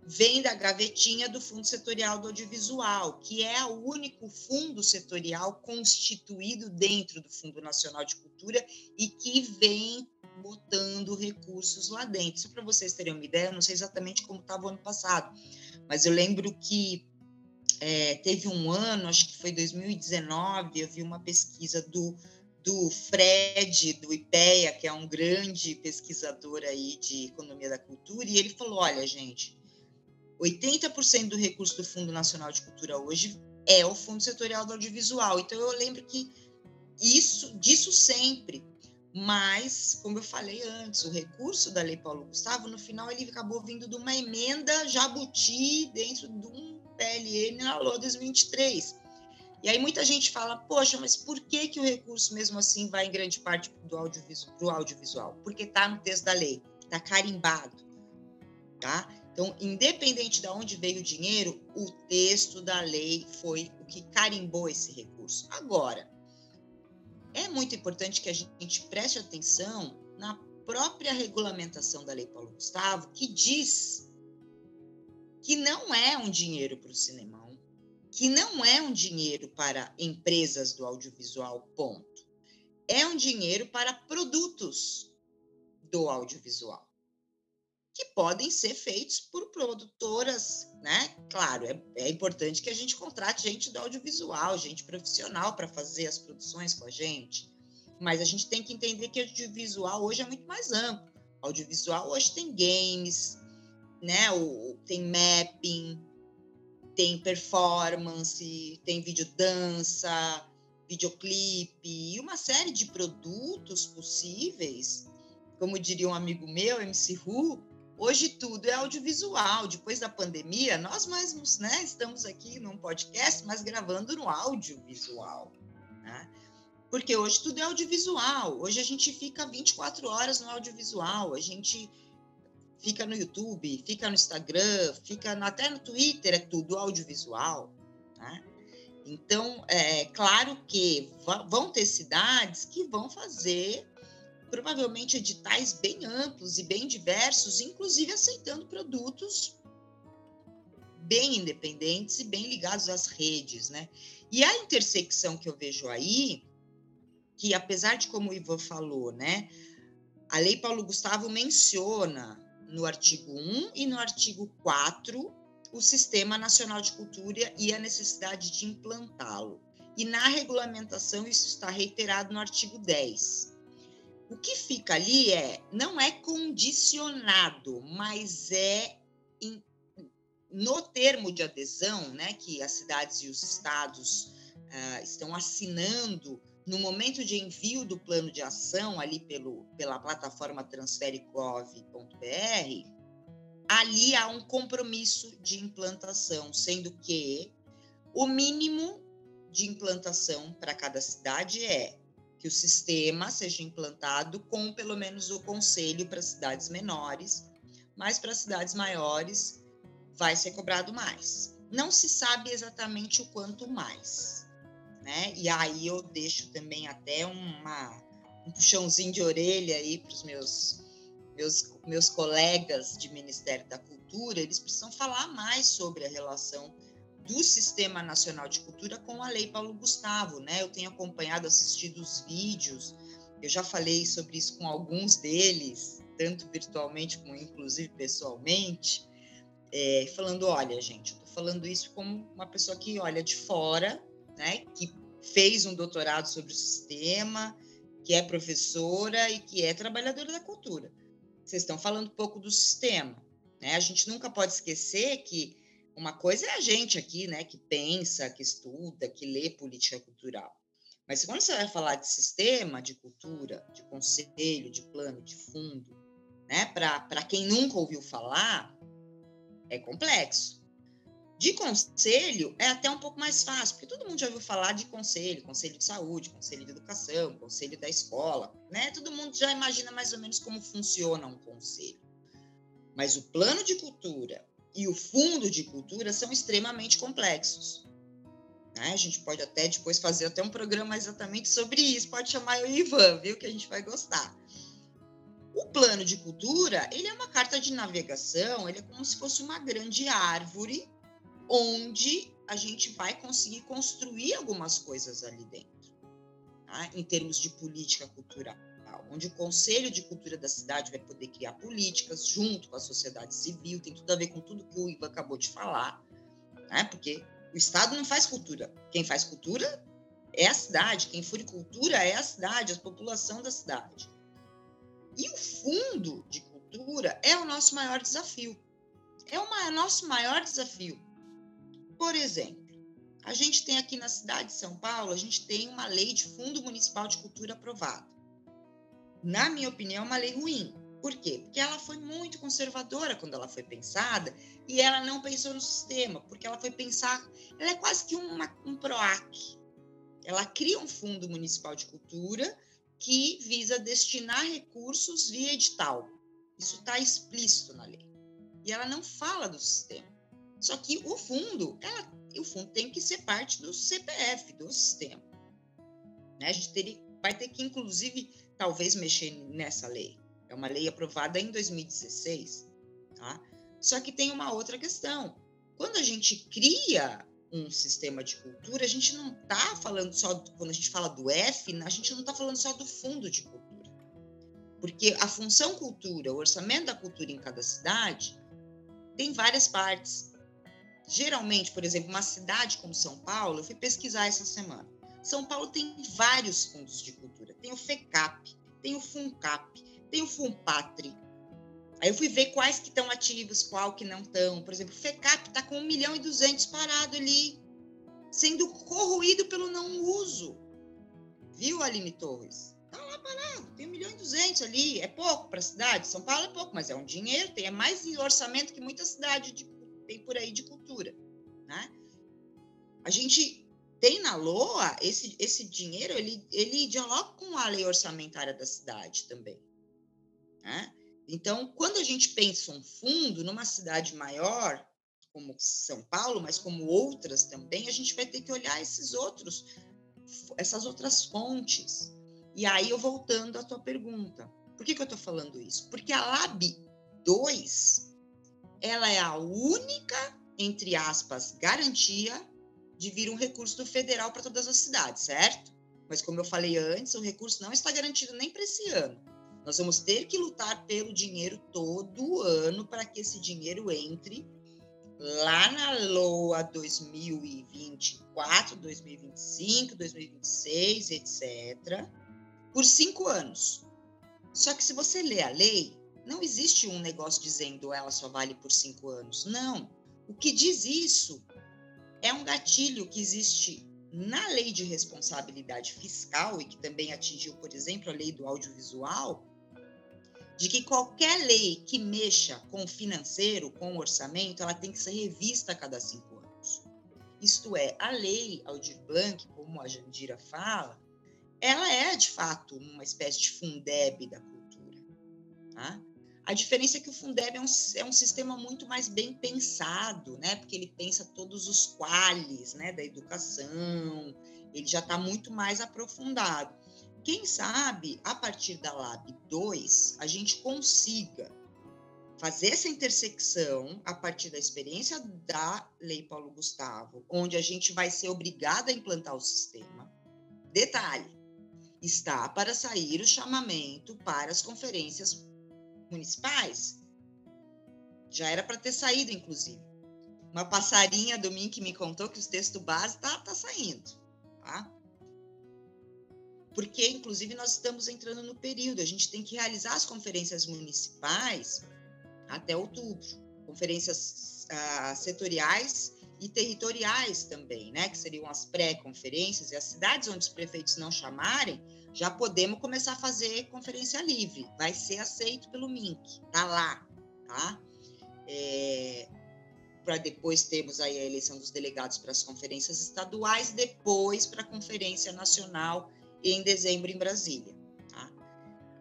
Speaker 3: vem da gavetinha do Fundo Setorial do Audiovisual, que é o único fundo setorial constituído dentro do Fundo Nacional de Cultura e que vem botando recursos lá dentro. Isso para vocês terem uma ideia, eu não sei exatamente como estava o ano passado, mas eu lembro que é, teve um ano, acho que foi 2019, eu vi uma pesquisa do, do Fred, do IPEA, que é um grande pesquisador aí de economia da cultura, e ele falou, olha, gente, 80% do recurso do Fundo Nacional de Cultura hoje é o Fundo Setorial do Audiovisual. Então eu lembro que isso disso sempre. Mas, como eu falei antes, o recurso da Lei Paulo Gustavo, no final, ele acabou vindo de uma emenda jabuti dentro de um PLN na LOA 2023. E aí muita gente fala, poxa, mas por que, que o recurso mesmo assim vai em grande parte para o audiovisual, audiovisual? Porque está no texto da lei, está carimbado, tá? Então, independente de onde veio o dinheiro, o texto da lei foi o que carimbou esse recurso. Agora, é muito importante que a gente preste atenção na própria regulamentação da Lei Paulo Gustavo, que diz que não é um dinheiro para o cinemão, que não é um dinheiro para empresas do audiovisual, ponto. É um dinheiro para produtos do audiovisual que podem ser feitos por produtoras, né? Claro, é, é importante que a gente contrate gente do audiovisual, gente profissional para fazer as produções com a gente, mas a gente tem que entender que o audiovisual hoje é muito mais amplo. O audiovisual hoje tem games, né? O, tem mapping, tem performance, tem videodança, videoclipe e uma série de produtos possíveis. Como diria um amigo meu, MC Ru, Hoje tudo é audiovisual. Depois da pandemia, nós mesmos né, estamos aqui num podcast, mas gravando no audiovisual. Né? Porque hoje tudo é audiovisual. Hoje a gente fica 24 horas no audiovisual. A gente fica no YouTube, fica no Instagram, fica no, até no Twitter, é tudo audiovisual. Né? Então, é claro que vão ter cidades que vão fazer provavelmente editais bem amplos e bem diversos, inclusive aceitando produtos bem independentes e bem ligados às redes, né? E a intersecção que eu vejo aí, que apesar de como o Ivan falou, né, a Lei Paulo Gustavo menciona no artigo 1 e no artigo 4 o Sistema Nacional de Cultura e a necessidade de implantá-lo. E na regulamentação isso está reiterado no artigo 10. O que fica ali é não é condicionado, mas é em, no termo de adesão, né, que as cidades e os estados uh, estão assinando no momento de envio do plano de ação ali pelo, pela plataforma transferegov.br, ali há um compromisso de implantação, sendo que o mínimo de implantação para cada cidade é que o sistema seja implantado com pelo menos o conselho para cidades menores, mas para cidades maiores vai ser cobrado mais. Não se sabe exatamente o quanto mais, né? E aí eu deixo também até uma, um puxãozinho de orelha aí para os meus, meus, meus colegas de Ministério da Cultura, eles precisam falar mais sobre a relação do Sistema Nacional de Cultura com a Lei Paulo Gustavo, né? Eu tenho acompanhado, assistido os vídeos eu já falei sobre isso com alguns deles, tanto virtualmente como inclusive pessoalmente, é, falando, olha, gente, eu estou falando isso como uma pessoa que olha de fora, né, que fez um doutorado sobre o sistema, que é professora e que é trabalhadora da cultura. Vocês estão falando pouco do sistema, né? A gente nunca pode esquecer que uma coisa é a gente aqui, né, que pensa, que estuda, que lê política cultural. Mas quando você vai falar de sistema, de cultura, de conselho, de plano, de fundo, né, para quem nunca ouviu falar, é complexo. De conselho é até um pouco mais fácil, porque todo mundo já ouviu falar de conselho, conselho de saúde, conselho de educação, conselho da escola, né? Todo mundo já imagina mais ou menos como funciona um conselho. Mas o plano de cultura e o fundo de cultura são extremamente complexos. Né? A gente pode até depois fazer até um programa exatamente sobre isso. Pode chamar o Ivan, viu? Que a gente vai gostar. O plano de cultura, ele é uma carta de navegação, ele é como se fosse uma grande árvore onde a gente vai conseguir construir algumas coisas ali dentro, tá? em termos de política cultural, onde o Conselho de Cultura da cidade vai poder criar políticas junto com a sociedade civil, tem tudo a ver com tudo que o Ivan acabou de falar, né? porque o Estado não faz cultura, quem faz cultura é a cidade, quem for cultura é a cidade, a população da cidade. E o fundo de cultura é o nosso maior desafio. É o nosso maior desafio. Por exemplo, a gente tem aqui na cidade de São Paulo, a gente tem uma lei de Fundo Municipal de Cultura aprovada. Na minha opinião, é uma lei ruim. Por quê? Porque ela foi muito conservadora quando ela foi pensada e ela não pensou no sistema, porque ela foi pensar, ela é quase que uma, um PROAC. Ela cria um fundo municipal de cultura que visa destinar recursos via edital. Isso está explícito na lei. E ela não fala do sistema. Só que o fundo, ela, o fundo tem que ser parte do CPF, do sistema. Né? A gente teria, vai ter que, inclusive, talvez mexer nessa lei. É uma lei aprovada em 2016. Tá? Só que tem uma outra questão. Quando a gente cria um sistema de cultura, a gente não está falando só, quando a gente fala do F, a gente não está falando só do fundo de cultura. Porque a função cultura, o orçamento da cultura em cada cidade, tem várias partes. Geralmente, por exemplo, uma cidade como São Paulo, eu fui pesquisar essa semana. São Paulo tem vários fundos de cultura. Tem o FECAP, tem o FUNCAP, tem o FUNPATRI. Aí eu fui ver quais que estão ativos, qual que não estão. Por exemplo, o FECAP está com 1 milhão e 200 parado ali, sendo corroído pelo não uso. Viu, Aline Torres? Está lá parado, tem 1 milhão e 200 ali. É pouco para a cidade. São Paulo é pouco, mas é um dinheiro, tem, é mais orçamento que muita cidade de, tem por aí de cultura. Né? A gente tem na LOA, esse, esse dinheiro, ele, ele dialoga com a lei orçamentária da cidade também. Né? Então, quando a gente pensa um fundo numa cidade maior, como São Paulo, mas como outras também, a gente vai ter que olhar esses outros, essas outras fontes. E aí, eu voltando à tua pergunta, por que, que eu estou falando isso? Porque a Lab 2, ela é a única, entre aspas, garantia de vir um recurso do federal para todas as cidades, certo? Mas como eu falei antes, o recurso não está garantido nem para esse ano. Nós vamos ter que lutar pelo dinheiro todo ano para que esse dinheiro entre lá na LOA 2024, 2025, 2026, etc., por cinco anos. Só que se você lê a lei, não existe um negócio dizendo ela só vale por cinco anos. Não. O que diz isso é um gatilho que existe na lei de responsabilidade fiscal e que também atingiu, por exemplo, a lei do audiovisual, de que qualquer lei que mexa com o financeiro, com o orçamento, ela tem que ser revista a cada cinco anos. Isto é, a lei Aldir Blanc, como a Jandira fala, ela é de fato uma espécie de Fundeb da cultura. Tá? A diferença é que o Fundeb é um, é um sistema muito mais bem pensado, né? porque ele pensa todos os quales né? da educação, ele já está muito mais aprofundado. Quem sabe, a partir da Lab 2, a gente consiga fazer essa intersecção a partir da experiência da Lei Paulo Gustavo, onde a gente vai ser obrigado a implantar o sistema. Detalhe, está para sair o chamamento para as conferências municipais. Já era para ter saído, inclusive. Uma passarinha do mim que me contou que o texto base está tá saindo, tá? Porque, inclusive, nós estamos entrando no período, a gente tem que realizar as conferências municipais até outubro, conferências ah, setoriais e territoriais também, né? Que seriam as pré-conferências e as cidades onde os prefeitos não chamarem, já podemos começar a fazer conferência livre. Vai ser aceito pelo MINC, tá lá, tá? É, para depois termos aí a eleição dos delegados para as conferências estaduais, depois para a conferência nacional em dezembro em Brasília. Tá?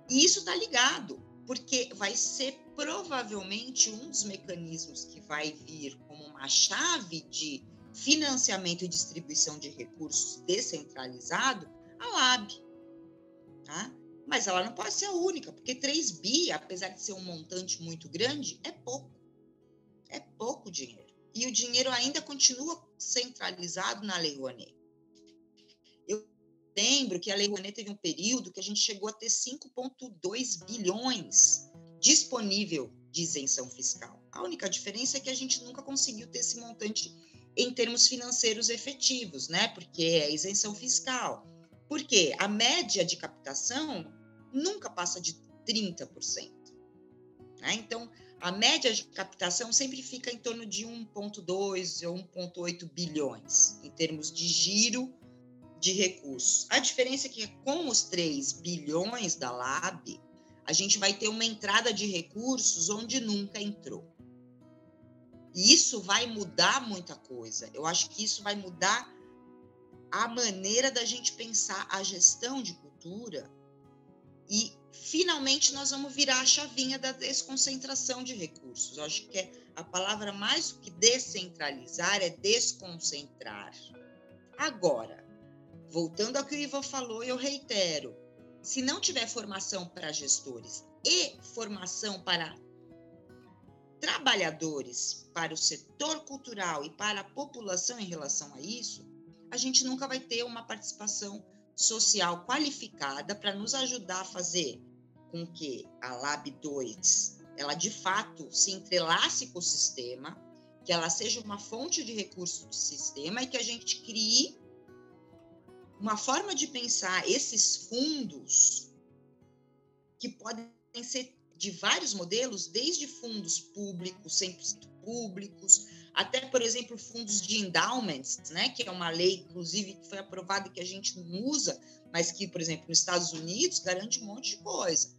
Speaker 3: E isso está ligado, porque vai ser provavelmente um dos mecanismos que vai vir como uma chave de financiamento e distribuição de recursos descentralizado, a LAB. Tá? Mas ela não pode ser a única, porque 3 bi, apesar de ser um montante muito grande, é pouco. É pouco dinheiro. E o dinheiro ainda continua centralizado na Lei Rouanet. Eu lembro que a Lei Rouanet teve um período que a gente chegou a ter 5,2 bilhões disponível de isenção fiscal. A única diferença é que a gente nunca conseguiu ter esse montante em termos financeiros efetivos, né? Porque é isenção fiscal. Porque a média de captação nunca passa de 30%. Né? Então, a média de captação sempre fica em torno de 1,2 ou 1,8 bilhões, em termos de giro de recursos. A diferença é que com os 3 bilhões da LAB, a gente vai ter uma entrada de recursos onde nunca entrou. E isso vai mudar muita coisa. Eu acho que isso vai mudar a maneira da gente pensar a gestão de cultura e finalmente nós vamos virar a chavinha da desconcentração de recursos. Eu acho que é a palavra mais do que descentralizar é desconcentrar. Agora, voltando ao que o Ivo falou, eu reitero, se não tiver formação para gestores e formação para trabalhadores, para o setor cultural e para a população em relação a isso, a gente nunca vai ter uma participação social qualificada para nos ajudar a fazer com que a Lab 2 ela de fato se entrelace com o sistema, que ela seja uma fonte de recursos do sistema e que a gente crie uma forma de pensar esses fundos que podem ser de vários modelos, desde fundos públicos, 100% públicos, até, por exemplo, fundos de endowments, né, que é uma lei, inclusive, que foi aprovada e que a gente não usa, mas que, por exemplo, nos Estados Unidos garante um monte de coisa.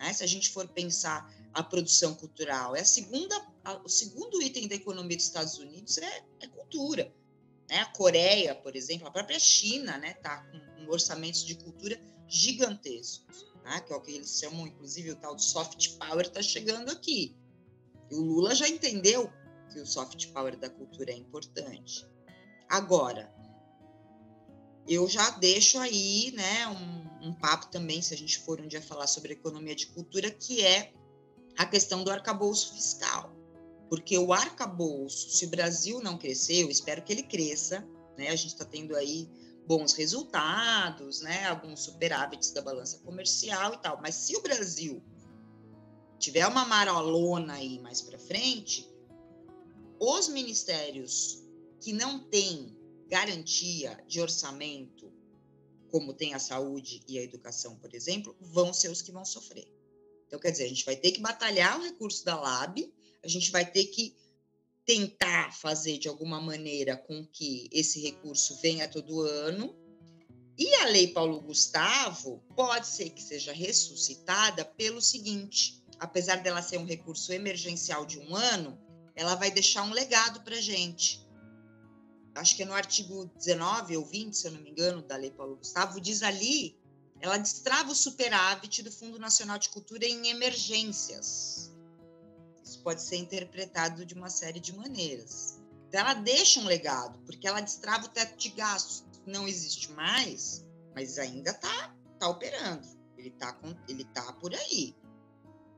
Speaker 3: Né? Se a gente for pensar a produção cultural, é a segunda, a, o segundo item da economia dos Estados Unidos é, é cultura. Né? A Coreia, por exemplo, a própria China está né, tá com, com orçamentos de cultura gigantescos, né? que é o que eles chamam, inclusive, o tal de soft power está chegando aqui. E o Lula já entendeu que o soft power da cultura é importante. Agora, eu já deixo aí né, um, um papo também, se a gente for um dia falar sobre economia de cultura, que é a questão do arcabouço fiscal porque o arcabouço, se o Brasil não crescer, eu espero que ele cresça, né? A gente está tendo aí bons resultados, né? Alguns superávites da balança comercial e tal. Mas se o Brasil tiver uma marolona aí mais para frente, os ministérios que não têm garantia de orçamento, como tem a saúde e a educação, por exemplo, vão ser os que vão sofrer. Então, quer dizer, a gente vai ter que batalhar o recurso da LAB a gente vai ter que tentar fazer de alguma maneira com que esse recurso venha todo ano. E a Lei Paulo Gustavo pode ser que seja ressuscitada pelo seguinte: apesar dela ser um recurso emergencial de um ano, ela vai deixar um legado para gente. Acho que é no artigo 19 ou 20, se eu não me engano, da Lei Paulo Gustavo, diz ali, ela destrava o superávit do Fundo Nacional de Cultura em emergências. Isso pode ser interpretado de uma série de maneiras. Então, ela deixa um legado, porque ela destrava o teto de gastos. Não existe mais, mas ainda está tá operando. Ele está ele tá por aí.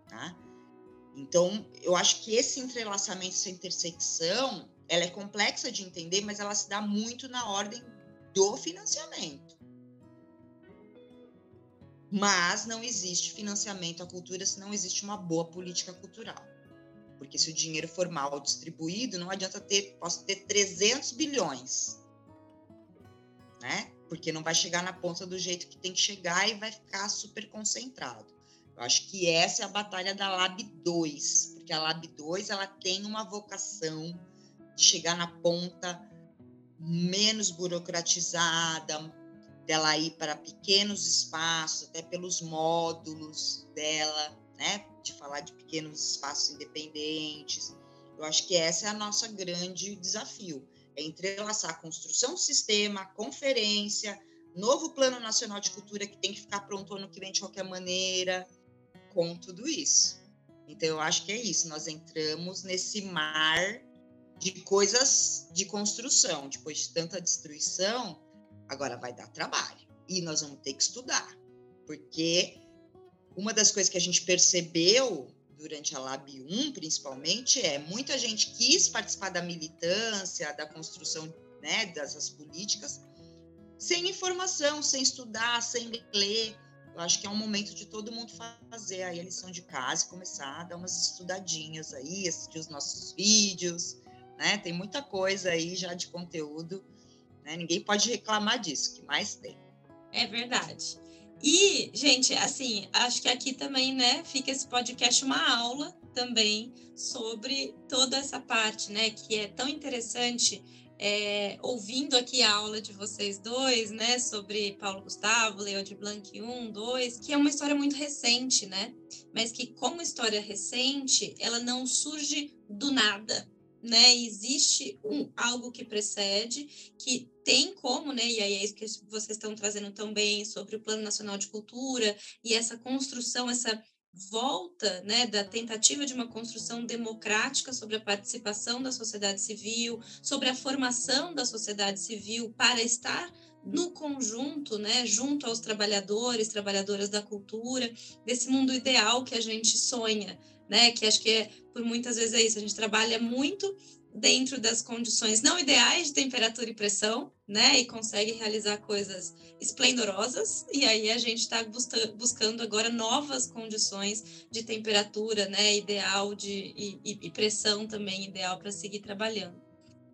Speaker 3: Tá? Então, eu acho que esse entrelaçamento, essa intersecção, ela é complexa de entender, mas ela se dá muito na ordem do financiamento. Mas não existe financiamento à cultura se não existe uma boa política cultural. Porque se o dinheiro for mal distribuído, não adianta ter, posso ter 300 bilhões, né? Porque não vai chegar na ponta do jeito que tem que chegar e vai ficar super concentrado. Eu acho que essa é a batalha da Lab 2, porque a Lab 2 ela tem uma vocação de chegar na ponta menos burocratizada, dela ir para pequenos espaços, até pelos módulos dela, né? De falar de pequenos espaços independentes. Eu acho que essa é a nossa grande desafio, é entrelaçar a construção do sistema, conferência, novo plano nacional de cultura que tem que ficar pronto ano que vem de qualquer maneira, com tudo isso. Então eu acho que é isso, nós entramos nesse mar de coisas de construção, depois de tanta destruição, agora vai dar trabalho e nós vamos ter que estudar, porque uma das coisas que a gente percebeu durante a Lab 1, principalmente, é muita gente quis participar da militância, da construção né, dessas políticas, sem informação, sem estudar, sem ler. Eu acho que é um momento de todo mundo fazer aí a lição de casa e começar a dar umas estudadinhas aí, assistir os nossos vídeos, né? Tem muita coisa aí já de conteúdo, né? Ninguém pode reclamar disso, que mais tem.
Speaker 5: É verdade. E, gente, assim, acho que aqui também, né, fica esse podcast uma aula também sobre toda essa parte, né, que é tão interessante. É, ouvindo aqui a aula de vocês dois, né, sobre Paulo Gustavo, Leo de Blanc 1, 2, que é uma história muito recente, né, mas que como história recente, ela não surge do nada, né? Existe um, algo que precede, que tem como, né? E aí é isso que vocês estão trazendo também sobre o Plano Nacional de Cultura e essa construção, essa volta, né, da tentativa de uma construção democrática sobre a participação da sociedade civil, sobre a formação da sociedade civil para estar no conjunto, né, junto aos trabalhadores, trabalhadoras da cultura, desse mundo ideal que a gente sonha, né? Que acho que é, por muitas vezes é isso, a gente trabalha muito dentro das condições não ideais de temperatura e pressão, né? E consegue realizar coisas esplendorosas. E aí a gente está buscando agora novas condições de temperatura, né? Ideal de, e, e pressão também ideal para seguir trabalhando.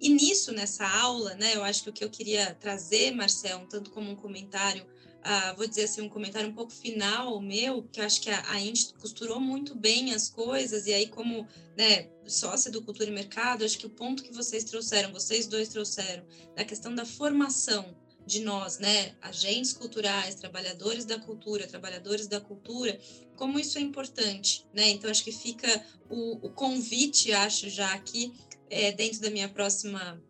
Speaker 5: E nisso, nessa aula, né? Eu acho que o que eu queria trazer, Marcel, tanto como um comentário ah, vou dizer assim, um comentário um pouco final meu, que eu acho que a, a Indy costurou muito bem as coisas, e aí como né, sócia do Cultura e Mercado, acho que o ponto que vocês trouxeram, vocês dois trouxeram, da questão da formação de nós, né, agentes culturais, trabalhadores da cultura, trabalhadores da cultura, como isso é importante, né? Então acho que fica o, o convite, acho já aqui é, dentro da minha próxima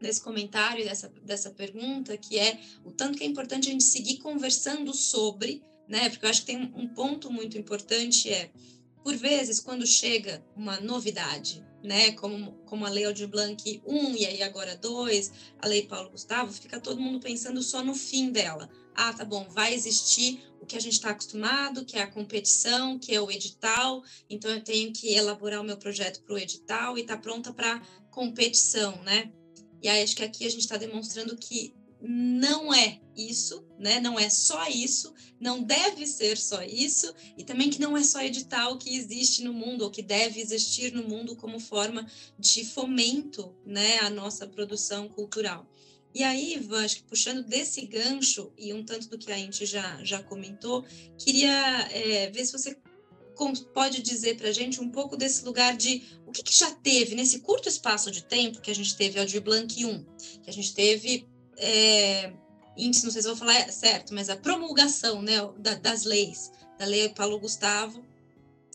Speaker 5: desse comentário, dessa, dessa pergunta, que é o tanto que é importante a gente seguir conversando sobre, né? Porque eu acho que tem um ponto muito importante é, por vezes, quando chega uma novidade, né? Como, como a Lei Aldir Blanc 1 e aí agora 2, a Lei Paulo Gustavo, fica todo mundo pensando só no fim dela. Ah, tá bom, vai existir o que a gente está acostumado, que é a competição, que é o edital, então eu tenho que elaborar o meu projeto para o edital e tá pronta para competição, né? E aí acho que aqui a gente está demonstrando que não é isso, né? Não é só isso, não deve ser só isso, e também que não é só edital que existe no mundo, ou que deve existir no mundo como forma de fomento, né, à nossa produção cultural. E aí, Ivan, acho que puxando desse gancho, e um tanto do que a gente já, já comentou, queria é, ver se você pode dizer para a gente um pouco desse lugar de o que, que, já teve nesse curto espaço de tempo que a gente teve Aldir Blanc 1, que a gente teve é, índice, não sei se vou falar certo, mas a promulgação né, da, das leis, da lei Paulo Gustavo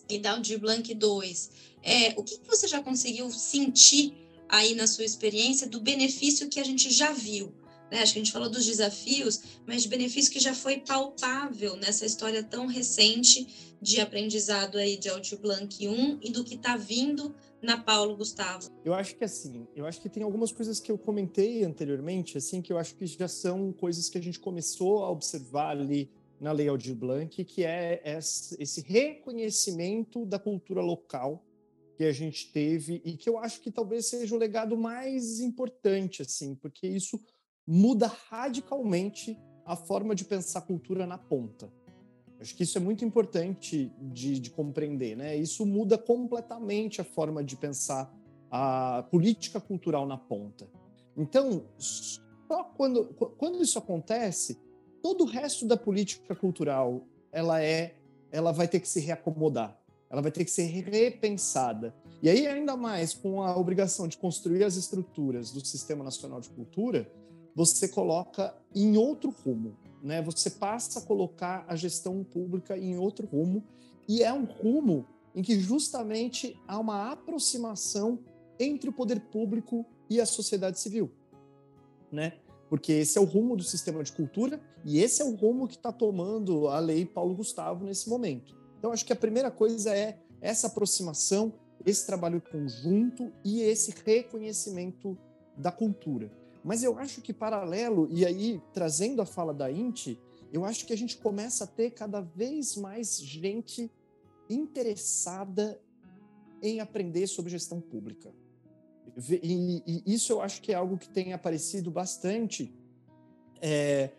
Speaker 5: e da Aldir Blanc 2. É, o que, que você já conseguiu sentir aí na sua experiência do benefício que a gente já viu? Né? Acho que a gente falou dos desafios, mas de benefício que já foi palpável nessa história tão recente de aprendizado aí de Aldir Blanc 1 e do que está vindo na Paulo Gustavo?
Speaker 4: Eu acho que assim, eu acho que tem algumas coisas que eu comentei anteriormente, assim, que eu acho que já são coisas que a gente começou a observar ali na Lei Aldir Blanc, que é esse reconhecimento da cultura local que a gente teve e que eu acho que talvez seja o legado mais importante, assim, porque isso muda radicalmente a forma de pensar cultura na ponta. Acho que isso é muito importante de, de compreender, né? Isso muda completamente a forma de pensar a política cultural na ponta. Então, só quando, quando isso acontece, todo o resto da política cultural ela é, ela vai ter que se reacomodar, ela vai ter que ser repensada. E aí, ainda mais com a obrigação de construir as estruturas do Sistema Nacional de Cultura, você coloca em outro rumo, né? Você passa a colocar a gestão pública em outro rumo e é um rumo em que justamente há uma aproximação entre o poder público e a sociedade civil, né? Porque esse é o rumo do sistema de cultura e esse é o rumo que está tomando a lei Paulo Gustavo nesse momento. Então, acho que a primeira coisa é essa aproximação, esse trabalho conjunto e esse reconhecimento da cultura. Mas eu acho que paralelo, e aí trazendo a fala da Inti, eu acho que a gente começa a ter cada vez mais gente interessada em aprender sobre gestão pública. E, e, isso eu acho que é algo que tem aparecido bastante, é,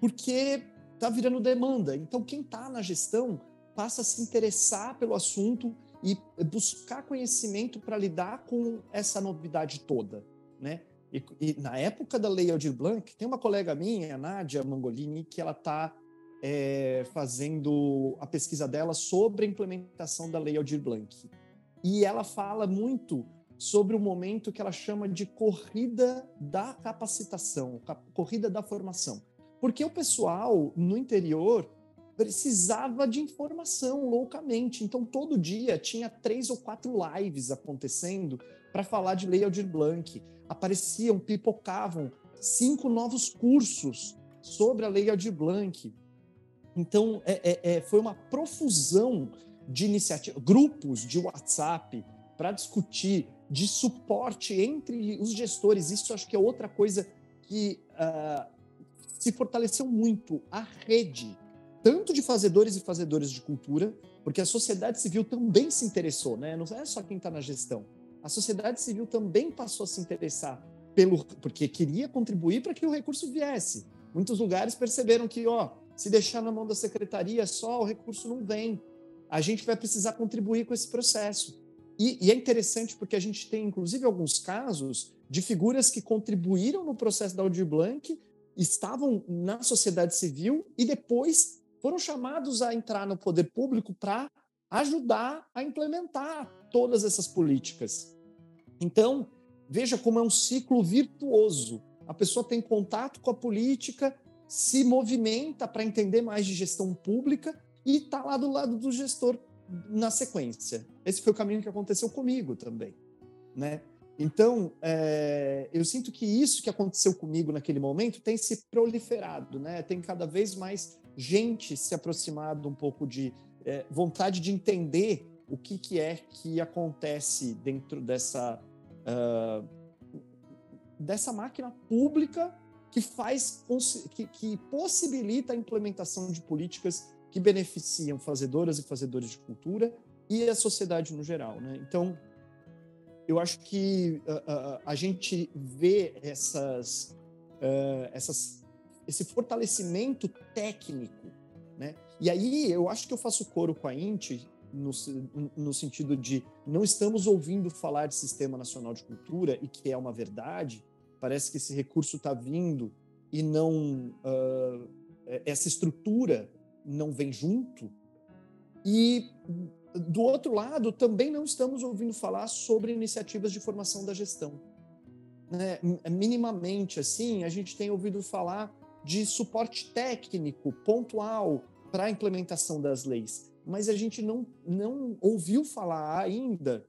Speaker 4: porque está virando demanda. Então, quem está na gestão passa a se interessar pelo assunto e buscar conhecimento para lidar com essa novidade toda, né? E, e, na época da Lei Aldir Blanc, tem uma colega minha, a Nádia Mangolini, que ela está é, fazendo a pesquisa dela sobre a implementação da Lei Aldir Blanc. E ela fala muito sobre o momento que ela chama de corrida da capacitação, corrida da formação. Porque o pessoal no interior precisava de informação loucamente. Então, todo dia tinha três ou quatro lives acontecendo para falar de Lei Aldir Blanc. Apareciam, pipocavam cinco novos cursos sobre a Lei Aldir Blanc. Então, é, é, é foi uma profusão de iniciativas, grupos de WhatsApp para discutir de suporte entre os gestores. Isso acho que é outra coisa que uh, se fortaleceu muito a rede, tanto de fazedores e fazedores de cultura, porque a sociedade civil também se interessou, né? Não é só quem está na gestão. A sociedade civil também passou a se interessar pelo, porque queria contribuir para que o recurso viesse. Muitos lugares perceberam que, ó, se deixar na mão da secretaria só, o recurso não vem. A gente vai precisar contribuir com esse processo. E, e, é interessante porque a gente tem, inclusive, alguns casos de figuras que contribuíram no processo da Aldir Blanc, estavam na sociedade civil e depois foram chamados a entrar no poder público para ajudar a implementar todas essas políticas. Então, veja como é um ciclo virtuoso. A pessoa tem contato com a política, se movimenta para entender mais de gestão pública e está lá do lado do gestor na sequência. Esse foi o caminho que aconteceu comigo também, né? Então, é, eu sinto que isso que aconteceu comigo naquele momento tem se proliferado, né? Tem cada vez mais gente se aproximado um pouco de é, vontade de entender o que, que é que acontece dentro dessa uh, dessa máquina pública que faz que, que possibilita a implementação de políticas que beneficiam fazedoras e fazedores de cultura e a sociedade no geral. Né? Então, eu acho que uh, uh, a gente vê essas, uh, essas, esse fortalecimento técnico. Né? E aí eu acho que eu faço coro com a Inti no, no sentido de não estamos ouvindo falar de Sistema Nacional de Cultura e que é uma verdade, parece que esse recurso está vindo e não essa estrutura não vem junto. E do outro lado, também não estamos ouvindo falar sobre iniciativas de formação da gestão. Né? Minimamente, assim, a gente tem ouvido falar de suporte técnico pontual para a implementação das leis, mas a gente não, não ouviu falar ainda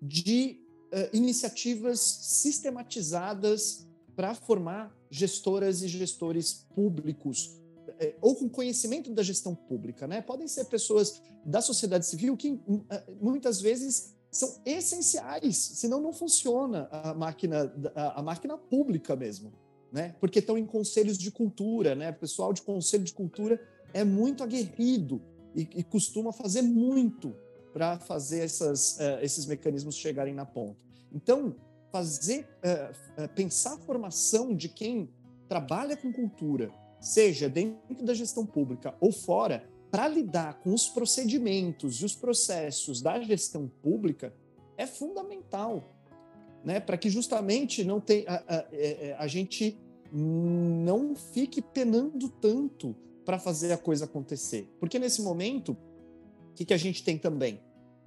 Speaker 4: de uh, iniciativas sistematizadas para formar gestoras e gestores públicos é, ou com conhecimento da gestão pública, né? Podem ser pessoas da sociedade civil que hum, é, muitas vezes são essenciais, senão não funciona a máquina, a, máquina pública mesmo, né? Porque estão em conselhos de cultura, né? O pessoal de conselho de cultura é muito aguerrido e, e costuma fazer muito para fazer essas, uh, esses mecanismos chegarem na ponta. Então, fazer, uh, uh, pensar a formação de quem trabalha com cultura seja dentro da gestão pública ou fora, para lidar com os procedimentos e os processos da gestão pública é fundamental, né? Para que justamente não tem, a, a, a, a gente não fique penando tanto para fazer a coisa acontecer. Porque nesse momento, o que, que a gente tem também?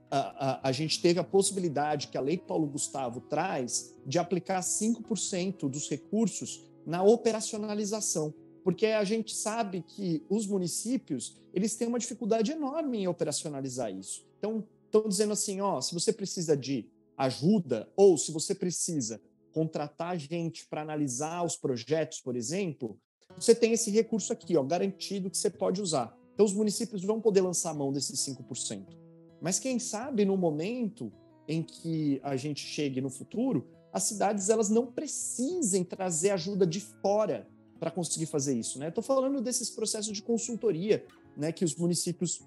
Speaker 4: A, a, a, gente teve a possibilidade que a Lei Paulo Gustavo traz de aplicar 5% dos recursos na operacionalização porque a gente sabe que os municípios eles têm uma dificuldade enorme em operacionalizar isso. Então, estão dizendo assim, ó, se você precisa de ajuda ou se você precisa contratar gente para analisar os projetos, por exemplo, você tem esse recurso aqui, ó, garantido que você pode usar. Então, os municípios vão poder lançar a mão desses 5%. Mas quem sabe no momento em que a gente chegue no futuro, as cidades elas não precisem trazer ajuda de fora para conseguir fazer isso. Estou né? falando desses processos de consultoria né, que os municípios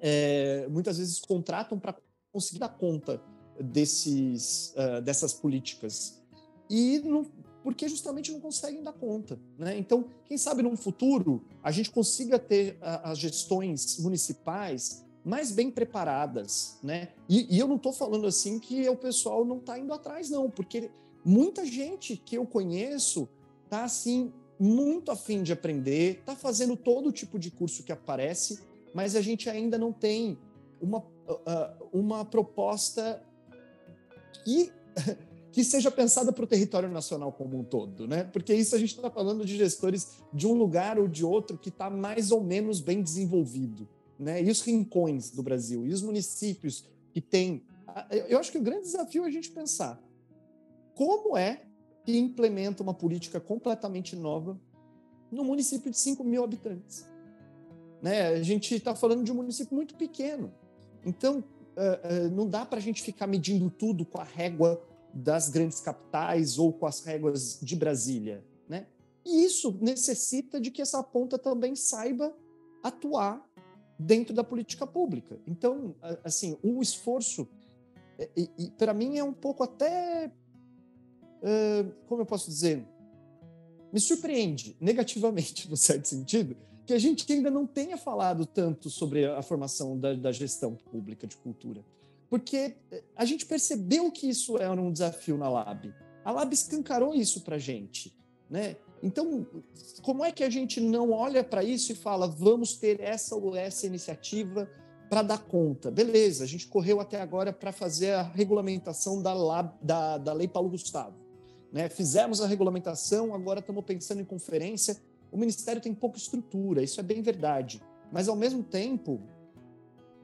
Speaker 4: é, muitas vezes contratam para conseguir dar conta desses, uh, dessas políticas. E não, porque justamente não conseguem dar conta. Né? Então, quem sabe no futuro a gente consiga ter uh, as gestões municipais mais bem preparadas. Né? E, e eu não estou falando assim que o pessoal não está indo atrás, não, porque muita gente que eu conheço está assim muito afim de aprender, está fazendo todo tipo de curso que aparece, mas a gente ainda não tem uma, uh, uma proposta que, que seja pensada para o território nacional como um todo, né? Porque isso a gente está falando de gestores de um lugar ou de outro que está mais ou menos bem desenvolvido, né? E os rincões do Brasil, e os municípios que têm. Eu acho que o grande desafio é a gente pensar como é que implementa uma política completamente nova no município de 5 mil habitantes. Né? A gente está falando de um município muito pequeno. Então, não dá para a gente ficar medindo tudo com a régua das grandes capitais ou com as réguas de Brasília. Né? E isso necessita de que essa ponta também saiba atuar dentro da política pública. Então, assim, o esforço, para mim, é um pouco até como eu posso dizer, me surpreende negativamente, no certo sentido, que a gente ainda não tenha falado tanto sobre a formação da, da gestão pública de cultura. Porque eh, a gente percebeu que isso era um desafio na Lab. A Lab escancarou isso para a gente. Né? Então, como é que a gente não olha para isso e fala, vamos ter essa ou essa iniciativa para dar conta? Beleza, a gente correu até agora para fazer a regulamentação da, Lab, da, da Lei Paulo Gustavo. Né? Fizemos a regulamentação, agora estamos pensando em conferência. O Ministério tem pouca estrutura, isso é bem verdade. Mas, ao mesmo tempo,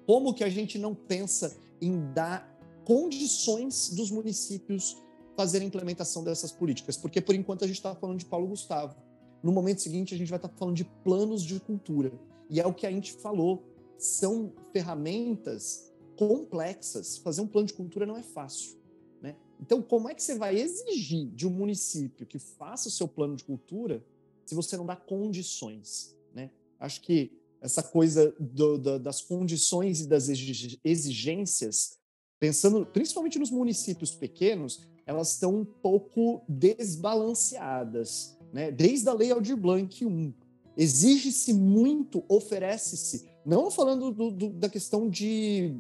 Speaker 4: como que a gente não pensa em dar condições dos municípios fazerem a implementação dessas políticas? Porque, por enquanto, a gente está falando de Paulo Gustavo. No momento seguinte, a gente vai estar tá falando de planos de cultura. E é o que a gente falou, são ferramentas complexas. Fazer um plano de cultura não é fácil. Então, como é que você vai exigir de um município que faça o seu plano de cultura se você não dá condições? Né? Acho que essa coisa do, do, das condições e das exigências, pensando principalmente nos municípios pequenos, elas estão um pouco desbalanceadas. Né? Desde a Lei Aldir Blanc 1, exige-se muito, oferece-se, não falando do, da questão de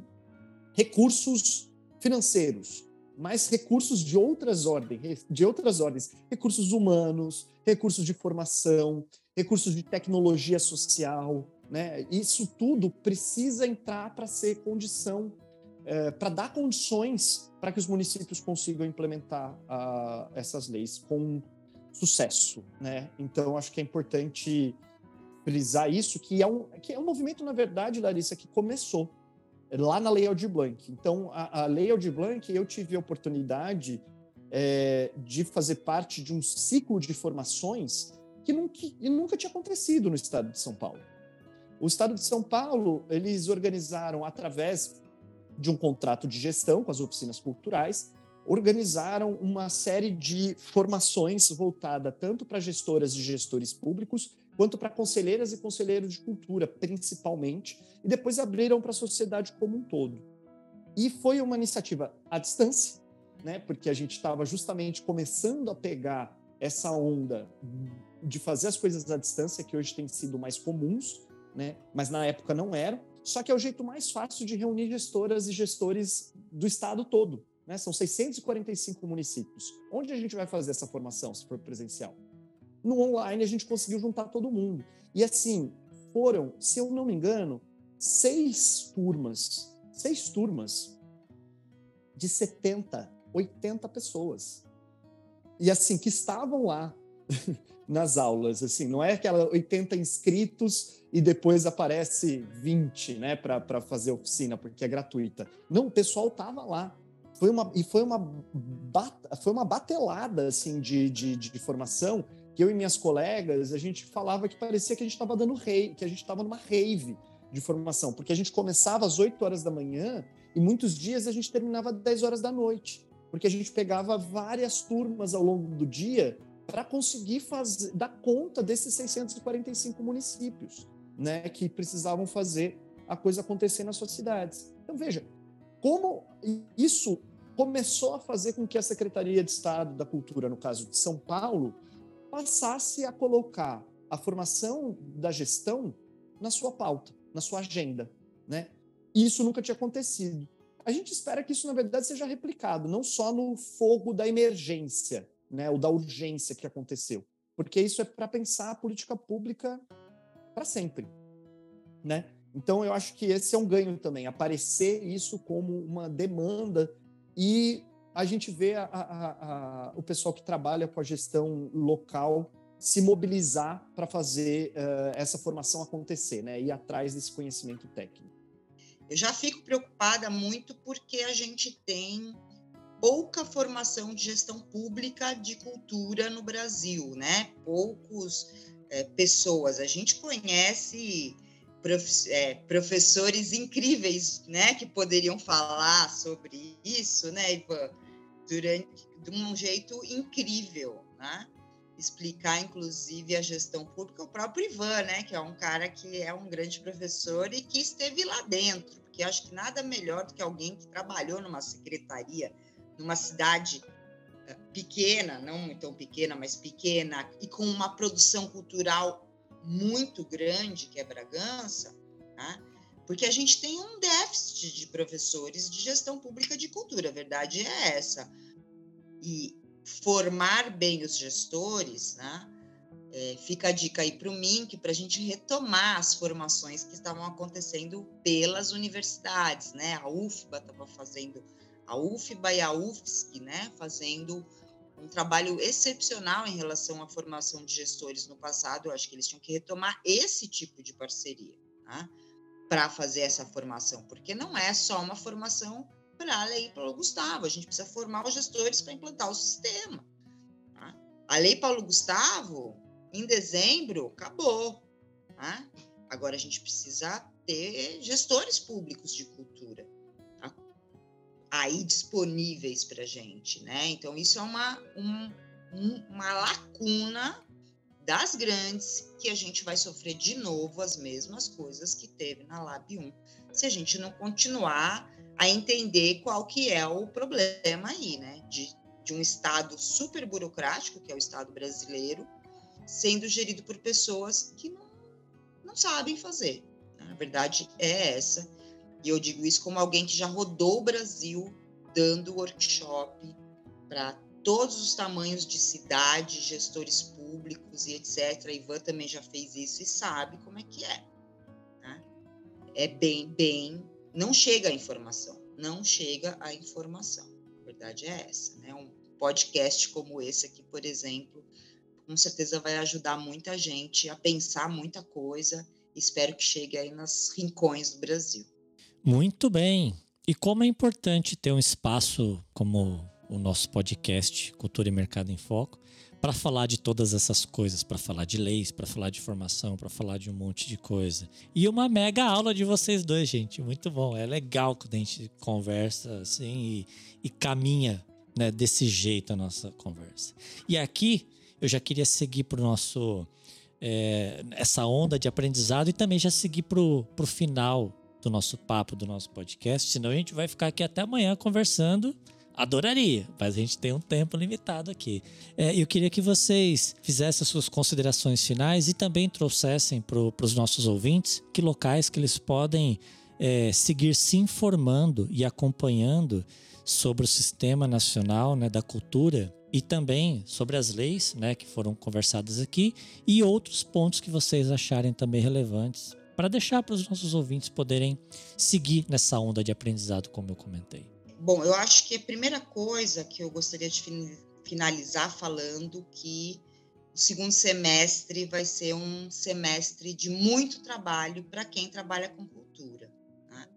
Speaker 4: recursos financeiros, mas recursos de outras ordens, de outras ordens, recursos humanos, recursos de formação, recursos de tecnologia social, né? Isso tudo precisa entrar para ser condição, é, para dar condições para que os municípios consigam implementar uh, essas leis com sucesso, né? Então acho que é importante frisar isso, que é um, que é um movimento, na verdade, Larissa, que começou lá na Lei Aldir Blanc. Então, a, a Lei Aldir Blanc, eu tive a oportunidade é, de fazer parte de um ciclo de formações que nunca, que nunca tinha acontecido no estado de São Paulo. O estado de São Paulo, eles organizaram através de um contrato de gestão com as oficinas culturais, organizaram uma série de formações voltada tanto para gestoras e gestores públicos, quanto para conselheiras e conselheiros de cultura, principalmente, e depois abriram para a sociedade como um todo. E foi uma iniciativa à distância, né, porque a gente estava justamente começando a pegar essa onda de fazer as coisas à distância, que hoje tem sido mais comuns, né? mas na época não eram. Só que é o jeito mais fácil de reunir gestoras e gestores do estado todo. Né? São 645 municípios. Onde a gente vai fazer essa formação, se for presencial? No online, a gente conseguiu juntar todo mundo. E assim, foram, se eu não me engano, seis turmas, seis turmas de 70, 80 pessoas. E assim, que estavam lá nas aulas, assim, não é aquela 80 inscritos e depois aparece 20, né, para fazer oficina, porque é gratuita. Não, o pessoal tava lá. Foi uma, e foi uma, foi uma batelada, assim, de, de, de formação, que eu e minhas colegas, a gente falava que parecia que a gente estava dando rei, que a gente estava numa rave de formação, porque a gente começava às 8 horas da manhã e muitos dias a gente terminava às 10 horas da noite, porque a gente pegava várias turmas ao longo do dia para conseguir fazer, dar conta desses 645 municípios, né, que precisavam fazer a coisa acontecer nas suas cidades. Então veja, como isso começou a fazer com que a Secretaria de Estado da Cultura, no caso de São Paulo, passasse a colocar a formação da gestão na sua pauta, na sua agenda, né? E isso nunca tinha acontecido. A gente espera que isso, na verdade, seja replicado, não só no fogo da emergência, né, da urgência que aconteceu, porque isso é para pensar a política pública para sempre, né? Então eu acho que esse é um ganho também, aparecer isso como uma demanda e a gente vê a, a, a, o pessoal que trabalha com a gestão local se mobilizar para fazer uh, essa formação acontecer, né? Ir atrás desse conhecimento técnico.
Speaker 3: Eu já fico preocupada muito porque a gente tem pouca formação de gestão pública de cultura no Brasil, né? Poucos é, pessoas. A gente conhece prof, é, professores incríveis, né? Que poderiam falar sobre isso, né, Ivan? Durante, de um jeito incrível, né? Explicar, inclusive, a gestão pública, o próprio Ivan, né? Que é um cara que é um grande professor e que esteve lá dentro, porque acho que nada melhor do que alguém que trabalhou numa secretaria numa cidade eh, pequena, não tão pequena, mas pequena, e com uma produção cultural muito grande, que é Bragança, tá? porque a gente tem um déficit de professores de gestão pública de cultura, a verdade é essa. E formar bem os gestores, né? É, fica a dica aí para o MINC para a gente retomar as formações que estavam acontecendo pelas universidades, né? A UFBA estava fazendo a UFBA e a UFSC, né, fazendo um trabalho excepcional em relação à formação de gestores no passado. Eu acho que eles tinham que retomar esse tipo de parceria tá? para fazer essa formação, porque não é só uma formação para a Lei Paulo Gustavo, a gente precisa formar os gestores para implantar o sistema. Tá? A Lei Paulo Gustavo, em dezembro, acabou. Tá? Agora a gente precisa ter gestores públicos de cultura aí disponíveis para a gente, né? Então, isso é uma, um, uma lacuna das grandes que a gente vai sofrer de novo as mesmas coisas que teve na Lab 1, se a gente não continuar a entender qual que é o problema aí, né? De, de um Estado super burocrático, que é o Estado brasileiro, sendo gerido por pessoas que não, não sabem fazer. A verdade é essa. E eu digo isso como alguém que já rodou o Brasil dando workshop para todos os tamanhos de cidade, gestores públicos e etc. A Ivan também já fez isso e sabe como é que é. Né? É bem, bem. Não chega a informação. Não chega a informação. A verdade é essa. Né? Um podcast como esse aqui, por exemplo, com certeza vai ajudar muita gente a pensar muita coisa. Espero que chegue aí nos rincões do Brasil.
Speaker 1: Muito bem. E como é importante ter um espaço como o nosso podcast Cultura e Mercado em Foco para falar de todas essas coisas, para falar de leis, para falar de formação, para falar de um monte de coisa. E uma mega aula de vocês dois, gente, muito bom. É legal quando a gente conversa assim e, e caminha né, desse jeito a nossa conversa. E aqui eu já queria seguir para o nosso é, essa onda de aprendizado e também já seguir para o final do nosso papo, do nosso podcast, senão a gente vai ficar aqui até amanhã conversando Adoraria, mas a gente tem um tempo limitado aqui. É, eu queria que vocês fizessem as suas considerações finais e também trouxessem para os nossos ouvintes que locais que eles podem é, seguir se informando e acompanhando sobre o Sistema Nacional né, da Cultura e também sobre as leis né, que foram conversadas aqui e outros pontos que vocês acharem também relevantes para deixar para os nossos ouvintes poderem seguir nessa onda de aprendizado, como eu comentei.
Speaker 3: Bom, eu acho que a primeira coisa que eu gostaria de finalizar falando que o segundo semestre vai ser um semestre de muito trabalho para quem trabalha com cultura. Né?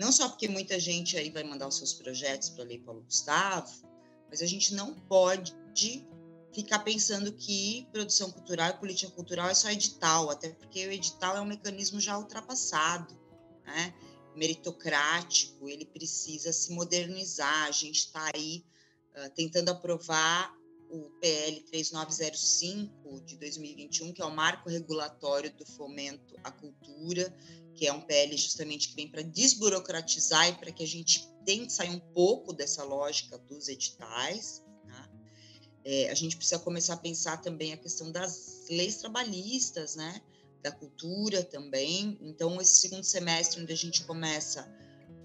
Speaker 3: Não só porque muita gente aí vai mandar os seus projetos para a Lei Paulo Gustavo, mas a gente não pode ficar pensando que produção cultural e política cultural é só edital, até porque o edital é um mecanismo já ultrapassado, né? meritocrático, ele precisa se modernizar. A gente está aí uh, tentando aprovar o PL 3905 de 2021, que é o marco regulatório do fomento à cultura, que é um PL justamente que vem para desburocratizar e para que a gente tente sair um pouco dessa lógica dos editais. É, a gente precisa começar a pensar também a questão das leis trabalhistas, né? da cultura também. Então, esse segundo semestre, onde a gente começa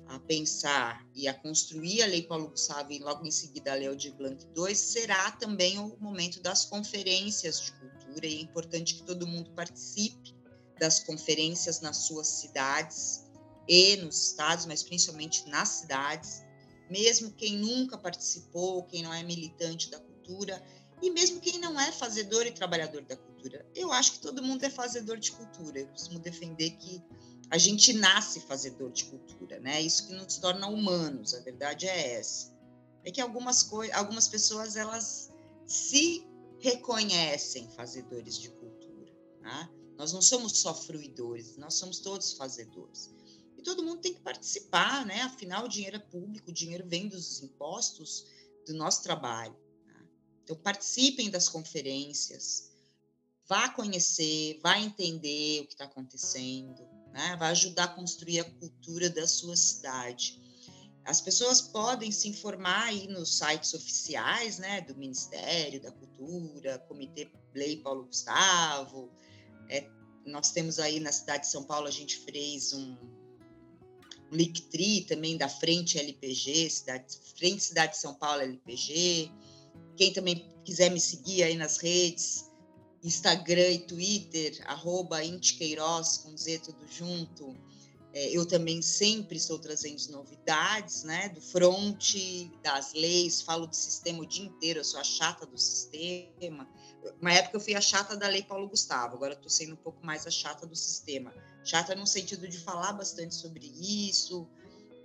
Speaker 3: a pensar e a construir a Lei Paulo Gustavo e logo em seguida a Lei Aldir Blanc II, será também o momento das conferências de cultura e é importante que todo mundo participe das conferências nas suas cidades e nos estados, mas principalmente nas cidades. Mesmo quem nunca participou, quem não é militante da cultura, e mesmo quem não é fazedor e trabalhador da cultura. Eu acho que todo mundo é fazedor de cultura. Eu costumo defender que a gente nasce fazedor de cultura, né? Isso que nos torna humanos. A verdade é essa. É que algumas coisas, algumas pessoas elas se reconhecem fazedores de cultura, né? Nós não somos só fruidores, nós somos todos fazedores. E todo mundo tem que participar, né? Afinal, o dinheiro é público, o dinheiro vem dos impostos do nosso trabalho. Então, participem das conferências, vá conhecer, vá entender o que está acontecendo, né? vai ajudar a construir a cultura da sua cidade. As pessoas podem se informar aí nos sites oficiais, né, do Ministério da Cultura, Comitê Lei Paulo Gustavo. É, nós temos aí na cidade de São Paulo, a gente fez um, um Linktree também da Frente LPG, cidade, Frente Cidade de São Paulo LPG. Quem também quiser me seguir aí nas redes, Instagram e Twitter, arroba Queiroz, com Z tudo junto. É, eu também sempre estou trazendo novidades, né, do front, das leis, falo de sistema o dia inteiro, eu sou a chata do sistema. Uma época eu fui a chata da lei Paulo Gustavo, agora estou sendo um pouco mais a chata do sistema. Chata no sentido de falar bastante sobre isso,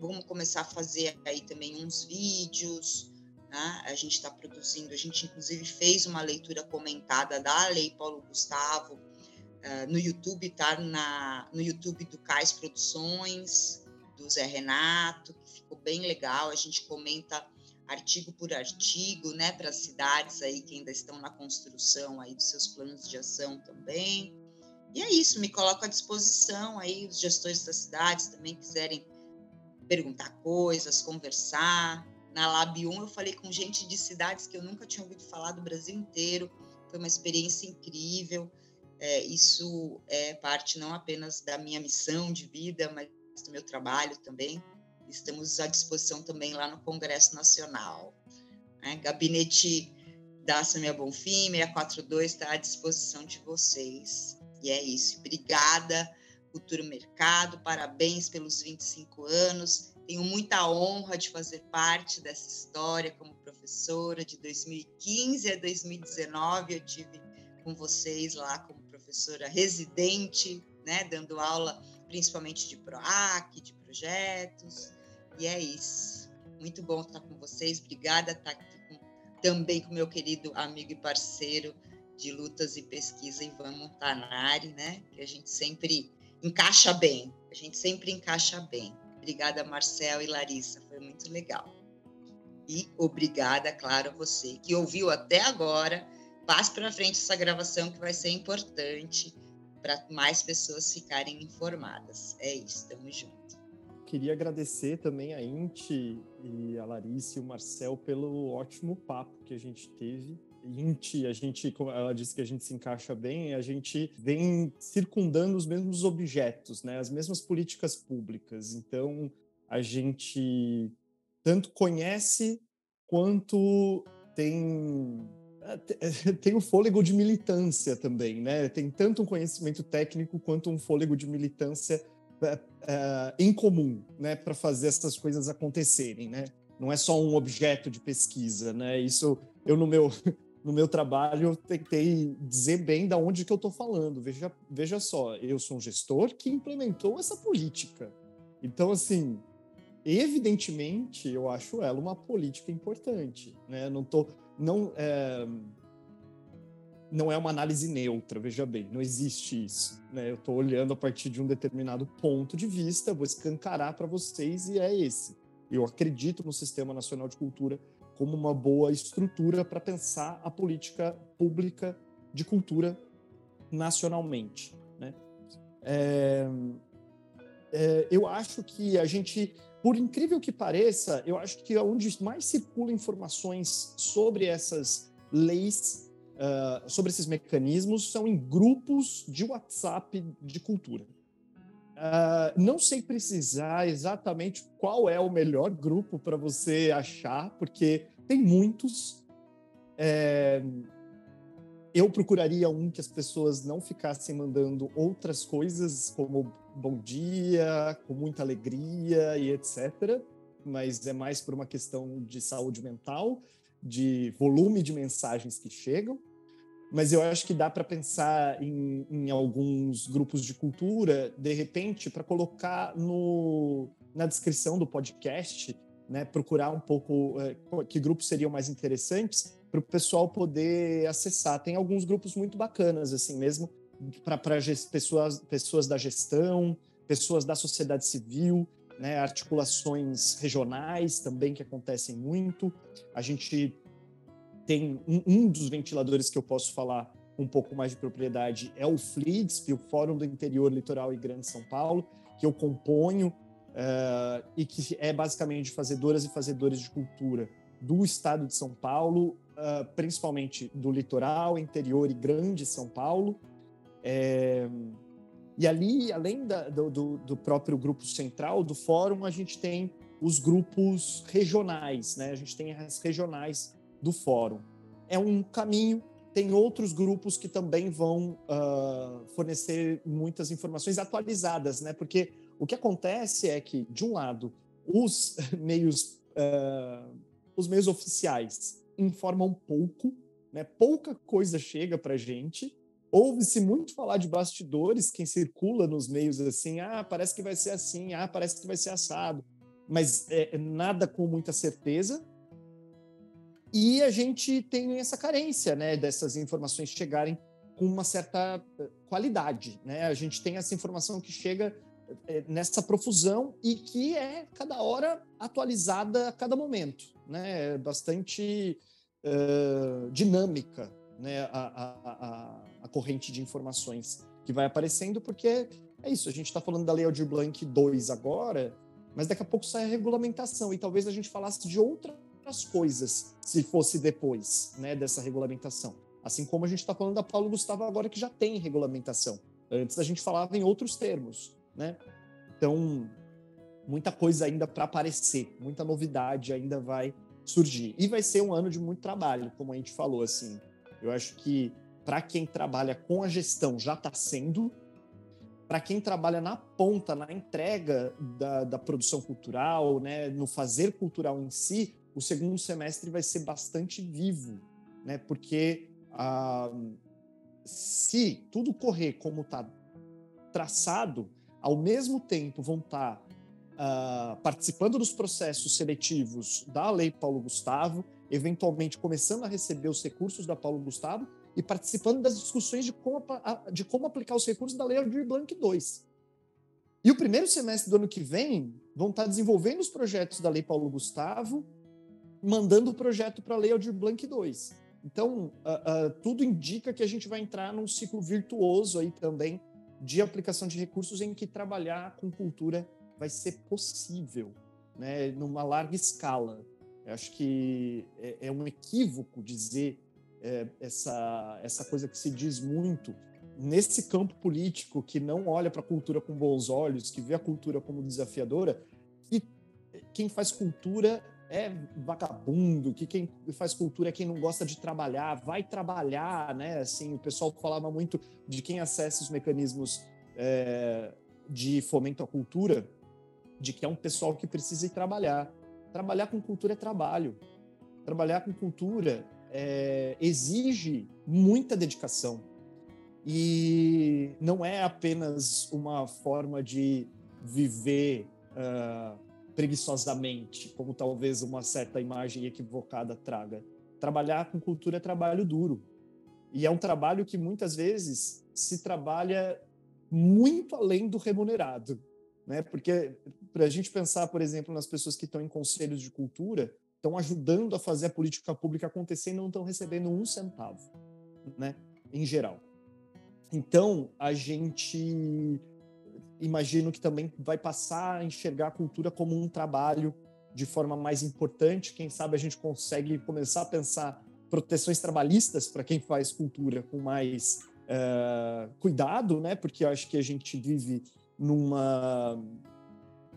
Speaker 3: vamos começar a fazer aí também uns vídeos, né? A gente está produzindo, a gente inclusive fez uma leitura comentada da Lei Paulo Gustavo uh, no YouTube, tá na, no YouTube do Cais Produções, do Zé Renato, que ficou bem legal. A gente comenta artigo por artigo, né, para as cidades aí que ainda estão na construção aí dos seus planos de ação também. E é isso, me coloco à disposição aí, os gestores das cidades também quiserem perguntar coisas, conversar, na Lab 1 eu falei com gente de cidades que eu nunca tinha ouvido falar do Brasil inteiro. Foi uma experiência incrível. É, isso é parte não apenas da minha missão de vida, mas do meu trabalho também. Estamos à disposição também lá no Congresso Nacional. Né? Gabinete da Samia Bonfim, 642, está à disposição de vocês. E é isso. Obrigada, Cultura Mercado, parabéns pelos 25 anos tenho muita honra de fazer parte dessa história como professora. De 2015 a 2019, eu tive com vocês lá como professora residente, né, dando aula principalmente de PROAC, de projetos. E é isso. Muito bom estar com vocês. Obrigada estar aqui com, também com meu querido amigo e parceiro de lutas e pesquisa, Ivan Montanari, né? Que a gente sempre encaixa bem. A gente sempre encaixa bem. Obrigada, Marcel e Larissa, foi muito legal. E obrigada, claro, você que ouviu até agora. Passe para frente essa gravação que vai ser importante para mais pessoas ficarem informadas. É isso, tamo junto.
Speaker 4: Ok, queria agradecer também a Inti e a Larissa e o Marcel pelo ótimo papo que a gente teve. Inti, a gente, ela disse que a gente se encaixa bem, a gente vem circundando os mesmos objetos, né? As mesmas políticas públicas. Então, a gente tanto conhece quanto tem tem o fôlego de militância também, né? Tem tanto um conhecimento técnico quanto um fôlego de militância é, é, em comum, né, para fazer essas coisas acontecerem, né? Não é só um objeto de pesquisa, né? Isso eu no meu no meu trabalho tentei dizer bem da onde que eu estou falando. Veja, veja só, eu sou um gestor que implementou essa política. Então, assim, evidentemente, eu acho ela uma política importante, né? Não tô, não é, não é uma análise neutra, veja bem, não existe isso. Né? Eu estou olhando a partir de um determinado ponto de vista, vou escancarar para vocês e é esse. Eu acredito no Sistema Nacional de Cultura como uma boa estrutura para pensar a política pública de cultura nacionalmente. Né? É, é, eu acho que a gente, por incrível que pareça, eu acho que onde mais circula informações sobre essas leis uh, sobre esses mecanismos são em grupos de WhatsApp de cultura. Uh, não sei precisar exatamente qual é o melhor grupo para você achar, porque tem muitos. É, eu procuraria um que as pessoas não ficassem mandando outras coisas, como bom dia, com muita alegria e etc. Mas é mais por uma questão de saúde mental de volume de mensagens que chegam, mas eu acho que dá para pensar em, em, alguns grupos de cultura, de repente, para colocar no, na descrição do podcast, né, procurar um pouco é, que grupos seriam mais interessantes para o pessoal poder acessar. Tem alguns grupos muito bacanas, assim mesmo, para pessoas, pessoas da gestão, pessoas da sociedade civil, né, articulações regionais também que acontecem muito. A gente tem um, um, dos ventiladores que eu posso falar um pouco mais de propriedade é o FLIDSP, o Fórum do Interior Litoral e Grande São Paulo, que eu componho uh, e que é basicamente fazedoras e fazedores de cultura do estado de São Paulo, uh, principalmente do litoral, interior e grande São Paulo. É, e ali, além da, do, do, próprio grupo central do fórum, a gente tem os grupos regionais, né? A gente tem as regionais do fórum. É um caminho. Tem outros grupos que também vão uh, fornecer muitas informações atualizadas, né? Porque o que acontece é que, de um lado, os meios, uh, os meios oficiais informam pouco, né? Pouca coisa chega para gente ouve-se muito falar de bastidores, quem circula nos meios assim, ah, parece que vai ser assim, ah, parece que vai ser assado, mas é, nada com muita certeza. E a gente tem essa carência, né, dessas informações chegarem com uma certa eh, qualidade, né? A gente tem essa informação que chega eh, nessa profusão e que é cada hora atualizada a cada momento, né? É bastante uh, dinâmica né, a, a, a, corrente de informações que vai aparecendo, porque é isso, a gente está falando da Lei Aldir Blanc 2 agora, mas daqui a pouco sai a regulamentação, e talvez a gente falasse de outras coisas se fosse depois né, dessa regulamentação. Assim como a gente está falando da Paulo Gustavo agora, que já tem regulamentação. Antes a gente falava em outros termos. Né? Então, muita coisa ainda para aparecer, muita novidade ainda vai surgir. E vai ser um ano de muito trabalho, como a gente falou, assim. Eu acho que para quem trabalha com a gestão já está sendo, para quem trabalha na ponta, na entrega da, da, produção cultural, né, no fazer cultural em si, o segundo semestre vai ser bastante vivo, né, porque ah, se tudo correr como está traçado, ao mesmo tempo vão estar tá, ah, participando dos processos seletivos da Lei Paulo Gustavo, eventualmente começando a receber os recursos da Paulo Gustavo e participando das discussões de como, de como aplicar os recursos da Lei Aldir Blanc 2. E o primeiro semestre do ano que vem vão estar desenvolvendo os projetos da Lei Paulo Gustavo, mandando o projeto para a Lei Aldir Blanc 2. Então, uh, uh, tudo indica que a gente vai entrar num ciclo virtuoso aí também de aplicação de recursos em que trabalhar com cultura vai ser possível, né, numa larga escala. Eu acho que é, é um equívoco dizer é, essa, essa coisa que se diz muito nesse campo político que não olha para a cultura com bons olhos, que vê a cultura como desafiadora, que quem faz cultura é vagabundo, que quem faz cultura é quem não gosta de trabalhar, vai trabalhar, né? Assim, o pessoal falava muito de quem acessa os mecanismos é, de fomento à cultura, de que é um pessoal que precisa ir trabalhar. Trabalhar com cultura é trabalho. Trabalhar com cultura é, exige muita dedicação. E não é apenas uma forma de viver uh, preguiçosamente, como talvez uma certa imagem equivocada traga. Trabalhar com cultura é trabalho duro. E é um trabalho que muitas vezes se trabalha muito além do remunerado. Né? Porque para a gente pensar, por exemplo, nas pessoas que estão em conselhos de cultura, estão ajudando a fazer a política pública acontecer e não estão recebendo um centavo, né? em geral. Então, a gente imagino que também vai passar a enxergar a cultura como um trabalho de forma mais importante. Quem sabe a gente consegue começar a pensar proteções trabalhistas para quem faz cultura com mais uh, cuidado, né? Porque eu acho que a gente vive numa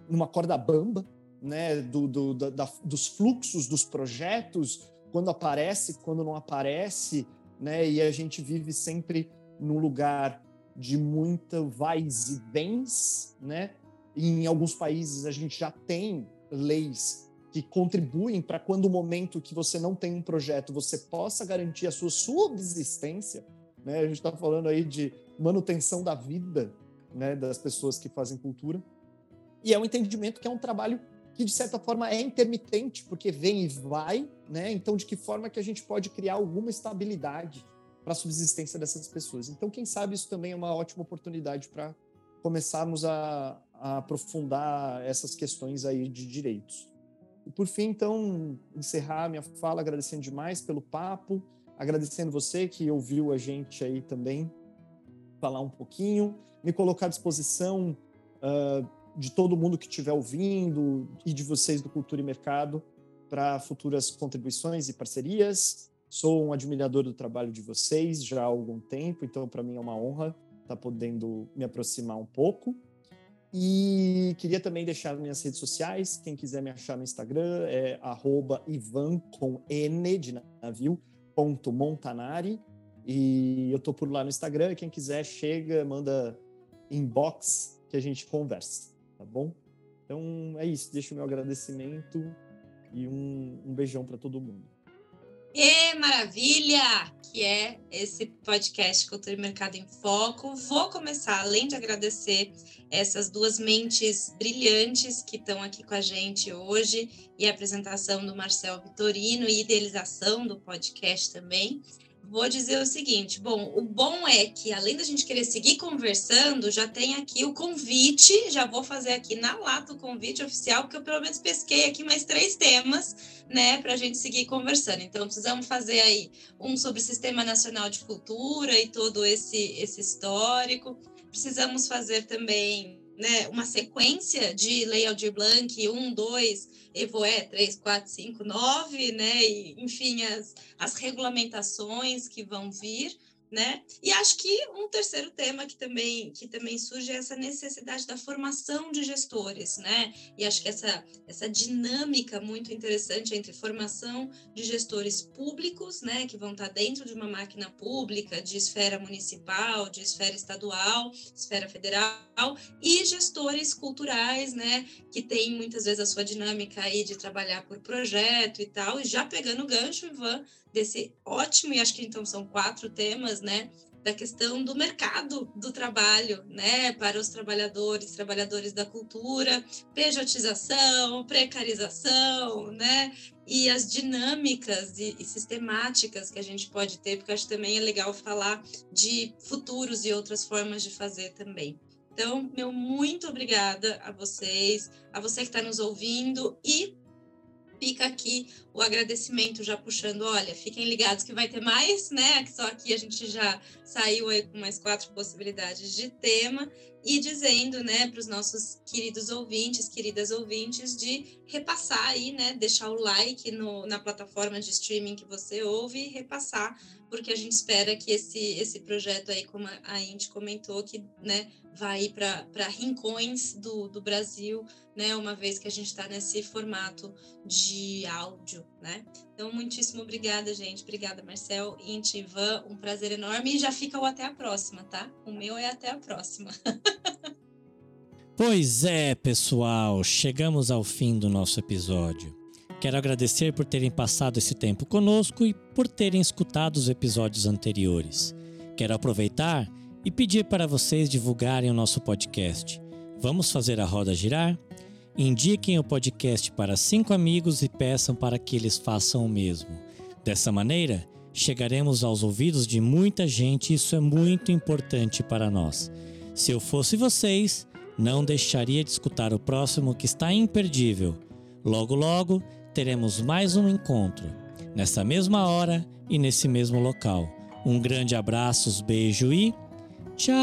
Speaker 4: numa corda bamba, né? Do, do da, dos fluxos dos projetos, quando aparece, quando não aparece, né? E a gente vive sempre num lugar de muita vais e vens, né? Em alguns países a gente já tem leis que contribuem para quando o momento que você não tem um projeto, você possa garantir a sua subsistência, né? A gente está falando aí de manutenção da vida, né, das pessoas que fazem cultura. E é um entendimento que é um trabalho que de certa forma é intermitente, porque vem e vai, né? Então de que forma que a gente pode criar alguma estabilidade para a subsistência dessas pessoas. Então, quem sabe isso também é uma ótima oportunidade para começarmos a, a, aprofundar essas questões aí de direitos. E por fim, então, encerrar minha fala agradecendo demais pelo papo, agradecendo você que ouviu a gente aí também falar um pouquinho, me colocar à disposição uh, de todo mundo que estiver ouvindo e de vocês do Cultura e Mercado para futuras contribuições e parcerias. Sou um admirador do trabalho de vocês já há algum tempo, então para mim é uma honra estar tá podendo me aproximar um pouco. E queria também deixar minhas redes sociais. Quem quiser me achar no Instagram é Ivan com N de navio, ponto Montanari. E eu tô por lá no Instagram. Quem quiser, chega, manda inbox que a gente conversa, tá bom? Então é isso. Deixo o meu agradecimento e um, um beijão para todo mundo.
Speaker 5: E maravilha! Que é esse podcast Cultura e Mercado em Foco. Vou começar, além de agradecer essas duas mentes brilhantes que estão aqui com a gente hoje, e a apresentação do Marcel Vitorino e idealização do podcast também vou dizer o seguinte: bom, o bom é que além da gente querer seguir conversando, já tem aqui o convite, já vou fazer aqui na lata o convite oficial, porque eu pelo menos pesquei aqui mais três temas, né, para a gente seguir conversando. Então, precisamos fazer aí um sobre o Sistema Nacional de Cultura e todo esse, esse histórico. Precisamos fazer também né, uma sequência de Lei Aldir Blanc, um, dois, EVOE 3, 4, 5, 9, né, e, enfim, as, as regulamentações que vão vir né? E acho que um terceiro tema que também, que também surge é essa necessidade da formação de gestores, né? E acho que essa, essa dinâmica muito interessante entre formação de gestores públicos, né, que vão estar dentro de uma máquina pública, de esfera municipal, de esfera estadual, esfera federal, e gestores culturais, né, que tem muitas vezes a sua dinâmica aí de trabalhar por projeto e tal, e já pegando o gancho, Ivan, desse ótimo, e acho que então são quatro temas, né? Da questão do mercado do trabalho, né? Para os trabalhadores, trabalhadores da cultura, pejotização, precarização, né? E as dinâmicas e, e sistemáticas que a gente pode ter, porque acho também é legal falar de futuros e outras formas de fazer também. Então, meu muito obrigada a vocês, a você que está nos ouvindo e fica aqui o agradecimento já puxando, olha, fiquem ligados que vai ter mais, né? Só aqui a gente já saiu aí com mais quatro possibilidades de tema e dizendo, né, para os nossos queridos ouvintes, queridas ouvintes, de repassar aí, né, deixar o like no, na plataforma de streaming que você ouve e repassar, porque a gente espera que esse, esse projeto aí, como a Indy comentou, que, né, vai para rincões do, do Brasil, né, uma vez que a gente está nesse formato de áudio, né? Então, muitíssimo obrigada, gente. Obrigada, Marcel, Inti, Ivan, um prazer enorme. E já fica o até a próxima, tá? O meu é até a próxima.
Speaker 1: pois é, pessoal, chegamos ao fim do nosso episódio. Quero agradecer por terem passado esse tempo conosco e por terem escutado os episódios anteriores. Quero aproveitar e pedir para vocês divulgarem o nosso podcast. Vamos fazer a roda girar? Indiquem o podcast para cinco amigos e peçam para que eles façam o mesmo. Dessa maneira, chegaremos aos ouvidos de muita gente e isso é muito importante para nós. Se eu fosse vocês, não deixaria de escutar o próximo que está imperdível. Logo, logo teremos mais um encontro, nessa mesma hora e nesse mesmo local. Um grande abraço, beijo e Tchau!